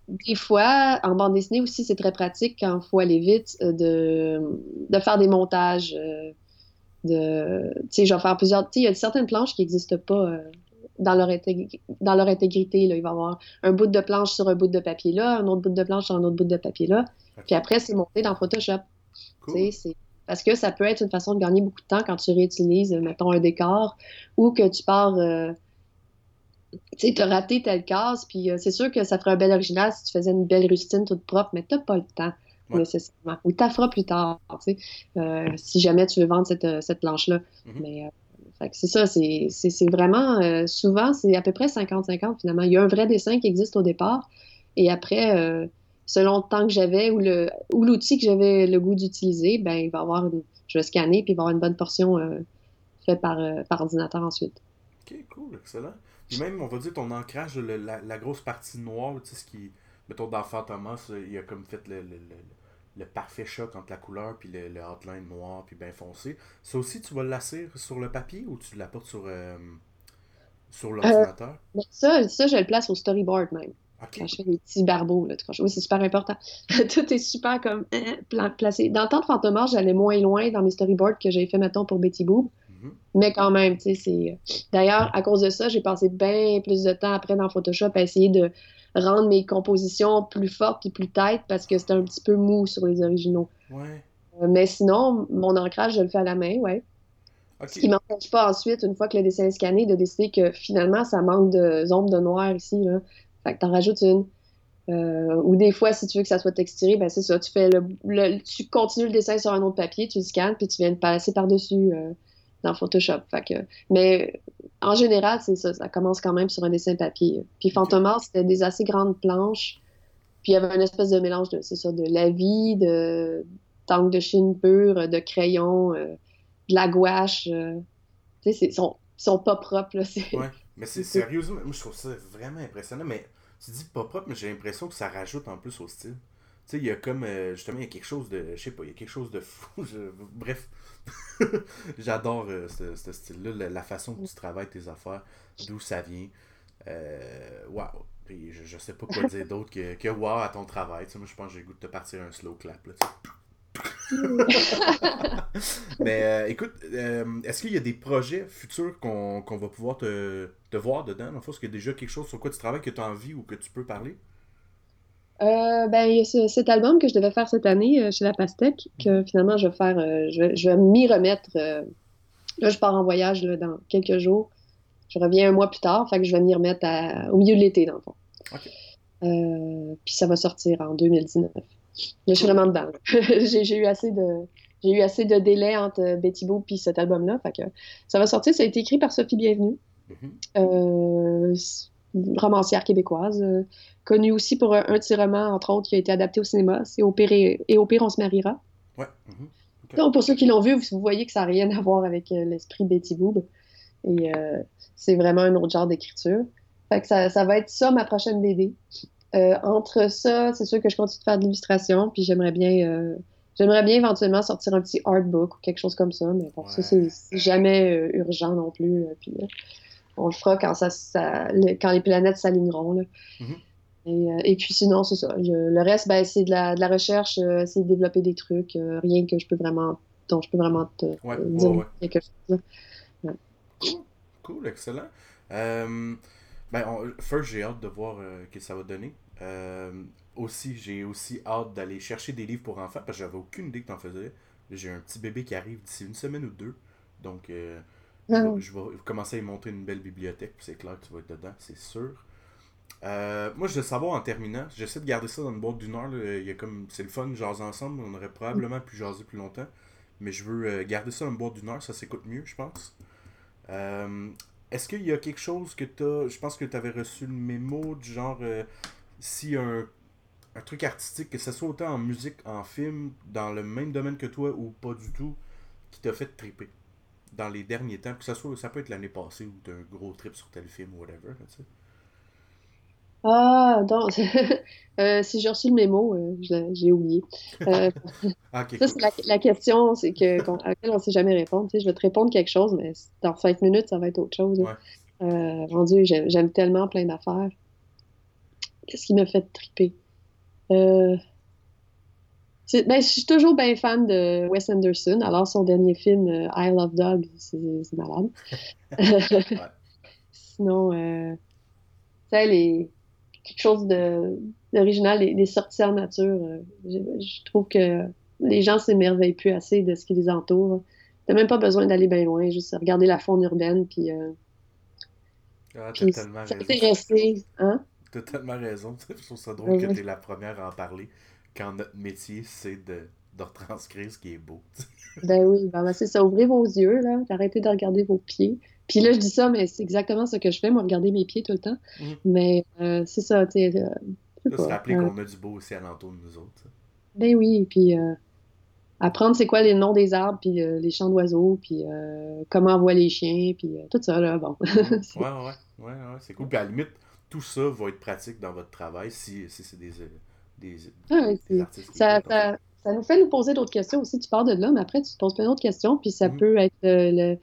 Des fois, en bande dessinée aussi, c'est très pratique quand il faut aller vite de, de faire des montages. de, tu sais, je vais faire plusieurs. Tu sais, il y a certaines planches qui n'existent pas dans leur, dans leur intégrité. Là. Il va y avoir un bout de planche sur un bout de papier là, un autre bout de planche sur un autre bout de papier là. Puis après, c'est monté dans Photoshop. Parce que ça peut être une façon de gagner beaucoup de temps quand tu réutilises, mettons, un décor ou que tu pars. Euh, tu sais, tu as raté telle case, puis euh, c'est sûr que ça ferait un bel original si tu faisais une belle rustine toute propre, mais tu n'as pas le temps nécessairement. Ou tu feras plus tard, tu sais, euh, si jamais tu veux vendre cette, cette planche-là. Mm-hmm. Mais c'est ça, c'est vraiment, euh, souvent, c'est à peu près 50-50 finalement. Il y a un vrai dessin qui existe au départ, et après, euh, selon le temps que j'avais ou le ou l'outil que j'avais le goût d'utiliser, ben il va avoir je vais scanner puis il va avoir une bonne portion euh, faite par, par ordinateur ensuite. Ok, cool, excellent. Puis même, on va dire ton ancrage, la, grosse partie noire, tu sais, ce qui, mettons, dans Thomas, il a comme fait le parfait choc entre la couleur puis le, le outline noir puis bien foncé. Ça aussi, tu vas le lasser sur le papier ou tu l'apportes sur, euh, sur l'ordinateur? Euh, ça, ça, je le place au storyboard même. Quand je fais des petits barbeaux. Là, oui, c'est super important. Tout est super comme euh, placé. Dans le temps de Fantomas, j'allais moins loin dans mes storyboards que j'avais fait, mettons, pour Betty Boop. Mm-hmm. Mais quand même, tu sais, c'est. D'ailleurs, à cause de ça, j'ai passé bien plus de temps après dans Photoshop à essayer de rendre mes compositions plus fortes et plus têtes parce que c'était un petit peu mou sur les originaux. Ouais. Euh, mais sinon, mon ancrage, je le fais à la main, ouais. Ce qui m'empêche pas ensuite, une fois que le dessin est scanné, de décider que finalement, ça manque de zone de noir ici. Là. Fait que t'en rajoutes une. Euh, ou des fois, si tu veux que ça soit texturé, ben c'est ça. Tu fais le, tu continues le dessin sur un autre papier, tu le scannes, puis tu viens de passer par-dessus euh, dans Photoshop. Fait que, mais en général, c'est ça. Ça commence quand même sur un dessin papier. Puis Fantomas, c'était des assez grandes planches. Puis il y avait une espèce de mélange de, c'est ça, de la vie, de tank de chine pure, de crayon, euh, de la gouache. Euh. tu sais, ils sont, sont pas propres. Là, ouais, mais c'est sérieusement, moi je trouve ça vraiment impressionnant. Mais tu dis pas propre, mais j'ai l'impression que ça rajoute en plus au style. Tu sais, il y a comme, euh, justement, il y a quelque chose de, je sais pas, il y a quelque chose de fou. bref, j'adore euh, ce, style-là, la, façon que tu travailles tes affaires, d'où ça vient. Euh, waouh! Puis je, je, sais pas quoi dire d'autre que, que wow à ton travail. Tu sais, moi, je pense que j'ai le goût de te partir un slow clap. Là, Mais écoute, est-ce qu'il y a des projets futurs qu'on va pouvoir te, te, voir dedans? Est-ce qu'il y a déjà quelque chose sur quoi tu travailles que tu as envie ou que tu peux parler? Euh, ben, il y a cet album que je devais faire cette année euh, chez La Pastèque, que finalement je vais faire, euh, je vais, m'y remettre Là, je pars en voyage dans quelques jours. Je reviens un mois plus tard, fait que je vais m'y remettre au milieu de l'été, dans le fond. Puis ça va sortir en 2019. Là, je suis vraiment dedans. j'ai eu assez de j'ai eu assez de délai entre Betty Boop et cet album-là. Fait que ça va sortir. Ça a été écrit par Sophie Bienvenue, mm-hmm. Romancière québécoise, euh, connue aussi pour un, petit roman, entre autres, qui a été adapté au cinéma. C'est Au pire, et, au pire, on se mariera. Ouais. Mm-hmm. Donc, pour ceux qui l'ont vu, vous voyez que ça n'a rien à voir avec l'esprit Betty Boop. Et c'est vraiment un autre genre d'écriture. Fait que ça, ça, va être ça ma prochaine BD. Euh, entre ça, c'est sûr que je continue de faire de l'illustration, puis j'aimerais bien, euh, j'aimerais bien éventuellement sortir un petit artbook ou quelque chose comme ça, mais bon, ça c'est jamais euh, urgent non plus. puis on le fera quand ça, quand les planètes s'aligneront. Mm-hmm. et, puis sinon, c'est ça. le reste, ben, c'est de la, de la recherche, c'est de développer des trucs, rien que je peux vraiment, dont je peux vraiment te dire quelque chose. Cool, cool, excellent. Ben, first, j'ai hâte de voir euh, ce que ça va donner. Euh, aussi, j'ai aussi hâte d'aller chercher des livres pour enfants parce que j'avais aucune idée que t'en faisais. J'ai un petit bébé qui arrive d'ici une semaine ou deux. Donc, euh, ah je, vais, commencer à y monter une belle bibliothèque. C'est clair que tu vas être dedans, c'est sûr. moi, je veux savoir en terminant, j'essaie de garder ça dans une boîte d'une heure. Il y a comme, c'est le fun, jaser ensemble. On aurait probablement pu jaser plus longtemps. Mais je veux garder ça dans une boîte d'une heure, ça s'écoute mieux, je pense. Est-ce qu'il y a quelque chose que tu as. Je pense que tu avais reçu le mémo du genre. Euh, si un, un truc artistique, que ce soit autant en musique, en film, dans le même domaine que toi ou pas du tout, qui t'a fait triper? Dans les derniers temps, que ça soit, ça peut être l'année passée ou d'un gros trip sur tel film ou whatever, tu sais. Ah, non. euh, si j'ai reçu le mémo, euh, j'ai oublié. Euh, ça, c'est la, question c'est que, à laquelle on ne sait jamais répondre. Tu sais, je vais te répondre quelque chose, mais dans cinq minutes, ça va être autre chose. Ouais. rendu, j'aime tellement plein d'affaires. Qu'est-ce qui m'a fait triper? Ben, je suis toujours bien fan de Wes Anderson. Alors, son dernier film, I Love Dogs, c'est malade. Sinon, tu sais, les quelque chose d'original, les, sorties en nature. Euh, je, trouve que les gens s'émerveillent plus assez de ce qui les entoure. T'as même pas besoin d'aller bien loin, juste regarder la faune urbaine, puis... Euh, ah, t'as tellement raison. Hein? T'as tellement raison. Je trouve ça drôle que t'es la première à en parler quand notre métier, c'est de, de retranscrire ce qui est beau. ben oui, ben, ben, c'est ça. Ouvrez vos yeux, là. Arrêtez de regarder vos pieds. Puis là, je dis ça, mais c'est exactement ce que je fais, moi, regarder mes pieds tout le temps. Mhm. Mais euh, c'est ça, tu sais. Euh, se rappeler euh, qu'on a du beau aussi alentour de nous autres. Ben oui, puis apprendre c'est quoi les noms des arbres, puis les chants d'oiseaux, puis comment on voit les chiens, puis tout ça, là, bon. ouais, ouais, ouais, ouais, c'est cool. Puis à la limite, tout ça va être pratique dans votre travail si, si c'est des, des, artistes. Ça, ça, ça, nous fait nous poser d'autres questions aussi. Tu parles de là, mais après, tu te poses plein d'autres questions, puis ça mhm. peut être le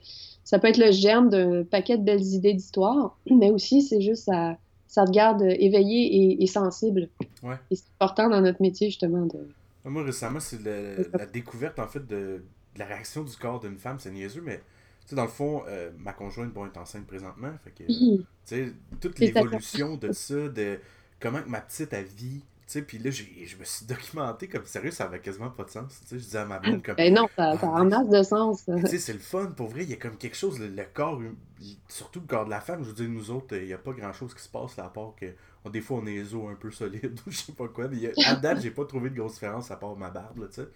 ça peut être le germe d'un paquet de belles idées d'histoire, mais aussi c'est juste ça, ça te garde éveillé et, sensible. Ouais. Et c'est important dans notre métier justement de. Moi récemment c'est la découverte en fait de, la réaction du corps d'une femme, c'est niaiseux, mais tu sais, dans le fond, euh, ma conjointe bon, est enceinte présentement. Fait que, tu sais, toute l'évolution de ça, de comment ma petite a vie sais, puis là, je me suis documenté comme sérieux, ça avait quasiment pas de sens. Tu sais, je disais à ma blonde comme. Ben non, ça, ça a masse de sens. Tu sais, c'est le fun, pour vrai, il y a comme quelque chose, le, corps, surtout le corps de la femme, je veux dire, nous autres, il n'y a pas grand chose qui se passe là, à part que des fois on est les os un peu solides ou je sais pas quoi. Mais à date, j'ai pas trouvé de grosse différence à part ma barbe, là, tu sais.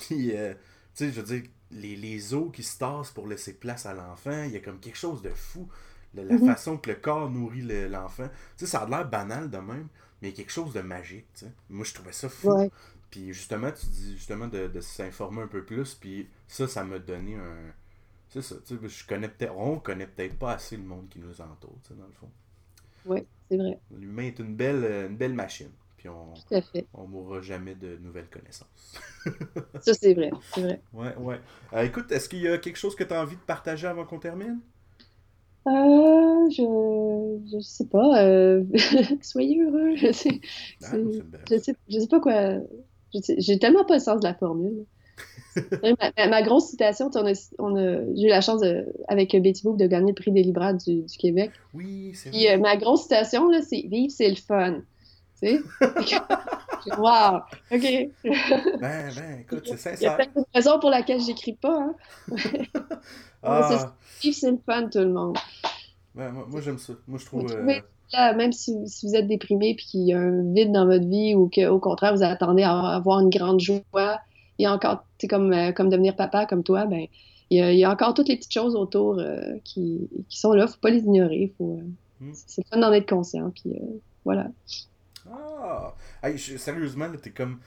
Puis, euh, tu sais, je veux dire, les, les os qui se tassent pour laisser place à l'enfant, il y a comme quelque chose de fou. La, mm-hmm. façon que le corps nourrit l'enfant. tu sais, ça a l'air banal de même quelque chose de magique, tu sais. Moi, je trouvais ça fou. Puis justement, tu dis justement de, de s'informer un peu plus, puis ça, ça m'a donné un... C'est ça, tu sais, je connais peut-être... On connaît peut-être pas assez le monde qui nous entoure, tu sais, dans le fond. Oui, c'est vrai. L'humain est une belle, une belle machine. Puis on, Tout à fait. on mourra jamais de nouvelles connaissances. ça, c'est vrai, c'est vrai. Ouais, ouais. Euh, écoute, est-ce qu'il y a quelque chose que tu as envie de partager avant qu'on termine? Euh, je, je sais pas. Euh, soyez heureux. Je sais, ah, je sais, je sais pas quoi. J'ai tellement pas le sens de la formule. ma, grosse citation, on a, on a, j'ai eu la chance avec Betty Boop de gagner le prix des Libras du, du Québec. Oui, c'est Puis euh, ma grosse citation, là, c'est Vivre, c'est le fun. Tu sais? wow! OK. ben, ben, écoute, c'est sincère. Il y a peut-être une raison pour laquelle j'écris pas. Hein? ah. C'est le fun, tout le monde. Ben, moi, moi j'aime ça. Moi, je trouve. Euh... Là, même si, si, vous êtes déprimé puis qu'il y a un vide dans votre vie ou qu'au contraire, vous attendez à avoir une grande joie, il y a encore, tu comme, euh, comme devenir papa comme toi, ben, il y, a, il y, a, encore toutes les petites choses autour euh, qui, qui, sont là. Il ne faut pas les ignorer. Faut, euh, hmm. C'est fun d'en être conscient. Puis voilà. Ah! Hey, je, sérieusement, t'es comme.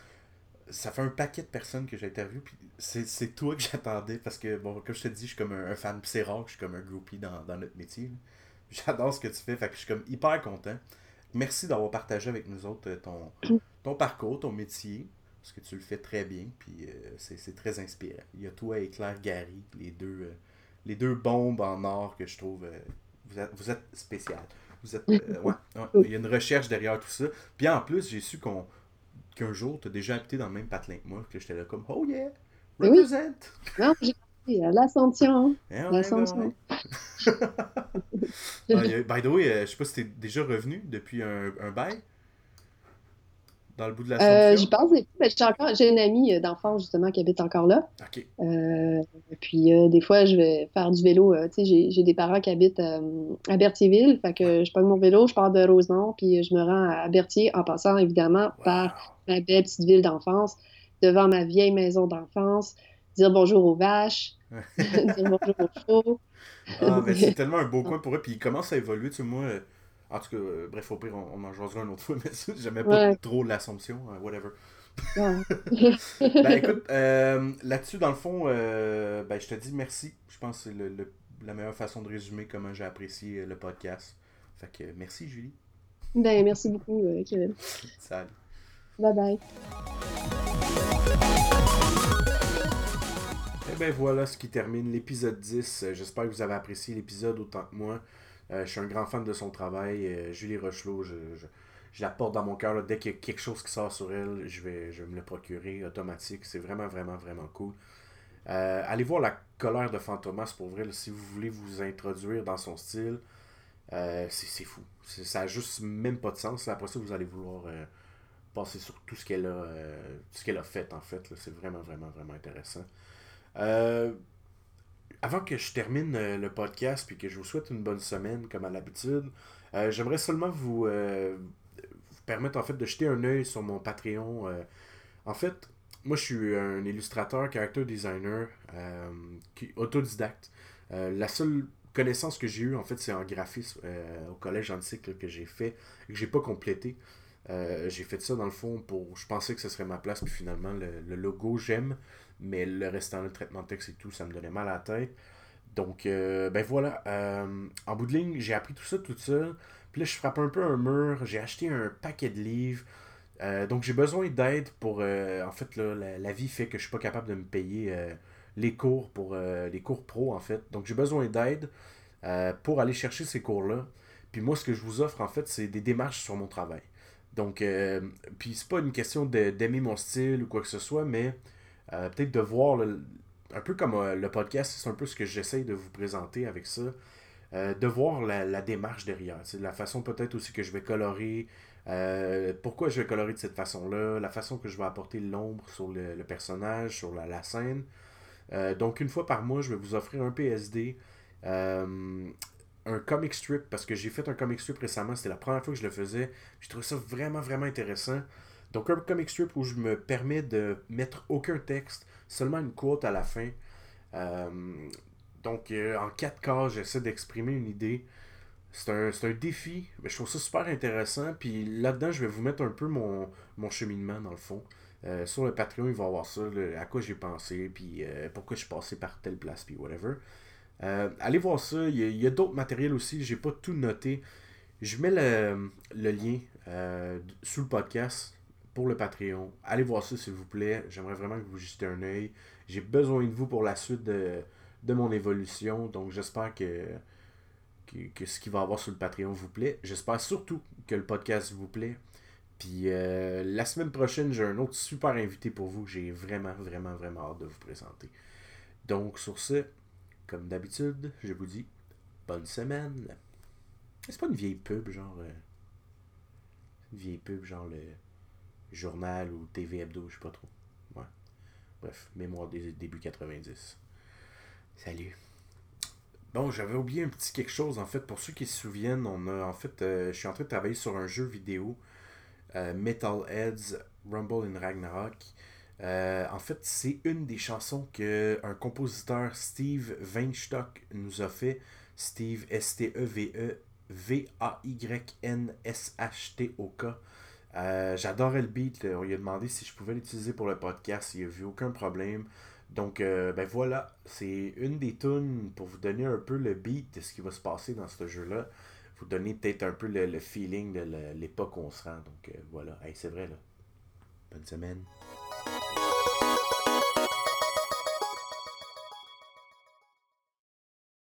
Ça fait un paquet de personnes que j'ai interviewé, puis c'est toi que j'attendais, parce que, bon, comme je te dis, je suis comme un, fan, c'est rare que je suis comme un groupie dans, dans notre métier. J'adore ce que tu fais, fait que je suis comme hyper content. Merci d'avoir partagé avec nous autres ton, ton parcours, ton métier, parce que tu le fais très bien, puis euh, c'est très inspirant. Il y a toi et Claire Gary, les deux, euh, les deux bombes en or que je trouve. Euh, vous êtes, vous êtes spécial. Vous êtes, ouais, il y a une recherche derrière tout ça. Puis en plus, j'ai su qu'on qu'un jour, tu as déjà habité dans le même patelin que moi, que j'étais là comme Oh yeah, represent! Non, j'ai l'ascension. Eh l'ascension. by the way, euh, je sais pas si t'es déjà revenu depuis un, un bail dans le bout de l'ascension. Euh, J'y pense, mais j'ai encore j'ai une amie euh, d'enfance justement qui habite encore là. OK. Euh, puis euh, des fois, je vais faire du vélo. tu sais, j'ai des parents qui habitent à Berthierville. Fait que je prends mon vélo, je pars de Rosemont, puis je me rends à Berthier en passant évidemment par ma belle petite ville d'enfance, devant ma vieille maison d'enfance, dire bonjour aux vaches, dire bonjour aux chevaux. Ah, ben, c'est tellement un beau coin pour eux. Puis il commence à évoluer. Tu sais, moi, euh, en tout cas, euh, bref, au pire, on, en jouera une autre fois, mais j'aimais pas trop l'Assomption, euh, whatever. ben écoute, là-dessus, dans le fond, ben, je te dis merci. Je pense que c'est le, la meilleure façon de résumer comment j'ai apprécié le podcast. Fait que merci, Julie. Ben, merci beaucoup, Kevin. Salut. Bye bye. Et eh ben voilà ce qui termine l'épisode 10. Euh, j'espère que vous avez apprécié l'épisode autant que moi. Euh, je suis un grand fan de son travail. Euh, Julie Rochelot, je, la porte dans mon cœur. Dès qu'il y a quelque chose qui sort sur elle, je vais, je me le procurer automatique. C'est vraiment, vraiment, vraiment cool. allez voir La colère de Fantomas pour vrai. si vous voulez vous introduire dans son style, c'est fou. Ça n'a juste même pas de sens. Après ça, vous allez vouloir passer sur tout ce qu'elle a, qu'elle a fait en fait. C'est vraiment, vraiment, vraiment intéressant. Euh, avant que je termine euh, le podcast puis que je vous souhaite une bonne semaine comme à l'habitude, euh, j'aimerais seulement vous, permettre en fait de jeter un œil sur mon Patreon. en fait, moi je suis un illustrateur, character designer, qui, autodidacte. la seule connaissance que j'ai eue en fait c'est en graphisme au collège antique que j'ai fait et que j'ai pas complété. j'ai fait ça dans le fond pour. Je pensais que ce serait ma place, puis finalement le logo j'aime mais le restant, le traitement de texte et tout, ça me donnait mal à la tête. Donc, euh, ben voilà. Euh, en bout de ligne, j'ai appris tout ça tout seul. Puis là, je frappe un peu un mur. J'ai acheté un paquet de livres. Euh, donc, j'ai besoin d'aide pour. en fait, là, la, vie fait que je suis pas capable de me payer les cours pour les cours pro, en fait. Donc, j'ai besoin d'aide pour aller chercher ces cours-là. Puis moi, ce que je vous offre, en fait, c'est des démarches sur mon travail. Donc, puis c'est pas une question d'aimer mon style ou quoi que ce soit, mais euh, peut-être de voir un peu comme euh, le podcast, c'est un peu ce que j'essaye de vous présenter avec ça. Euh, de voir la, démarche derrière. La façon peut-être aussi que je vais colorer. pourquoi je vais colorer de cette façon-là. La façon que je vais apporter l'ombre sur le, personnage, sur la, scène. donc une fois par mois, je vais vous offrir un PSD. un comic strip, parce que j'ai fait un comic strip récemment, c'était la première fois que je le faisais. Je trouve ça vraiment, vraiment intéressant. Donc un comic strip où je me permets de mettre aucun texte, seulement une quote à la fin. Euh, donc euh, en quatre cas, j'essaie d'exprimer une idée. C'est un, un, défi, mais je trouve ça super intéressant. Puis là-dedans, je vais vous mettre un peu mon, cheminement dans le fond. Euh, sur le Patreon, il va voir ça, à quoi j'ai pensé, puis pourquoi je suis passé par telle place, puis whatever. allez voir ça, il y a, d'autres matériels aussi, j'ai pas tout noté. Je mets le, le lien sous le podcast pour le Patreon. Allez voir ça, s'il vous plaît. J'aimerais vraiment que vous jetez un œil. J'ai besoin de vous pour la suite de, mon évolution. Donc, j'espère que, ce qu'il va y avoir sur le Patreon vous plaît. J'espère surtout que le podcast vous plaît. Puis euh, la semaine prochaine, j'ai un autre super invité pour vous j'ai vraiment, vraiment, vraiment hâte de vous présenter. Donc, sur ce, comme d'habitude, je vous dis bonne semaine. C'est pas une vieille pub, genre. Euh, Une vieille pub, genre le journal ou TV Hebdo, je sais pas trop. Bref, mémoire des débuts 90. Salut. Bon, j'avais oublié un petit quelque chose en fait. Pour ceux qui se souviennent, on a en fait, euh, je suis en train de travailler sur un jeu vidéo, euh, Metalheads Rumble in Ragnarok. Euh, en fait, c'est une des chansons que un compositeur Steve Weinstock nous a fait. Steve S-T-E-V-E V-A-Y-N-S-H-T-O-K. Euh, j'adorais le beat. On lui a demandé si je pouvais l'utiliser pour le podcast. Il a vu aucun problème. Donc, euh, ben voilà, c'est une des tunes pour vous donner un peu le beat de ce qui va se passer dans ce jeu-là. Vous donner peut-être un peu le, feeling de l'époque où on se rend. Donc, euh, voilà. c'est vrai, là. Bonne semaine.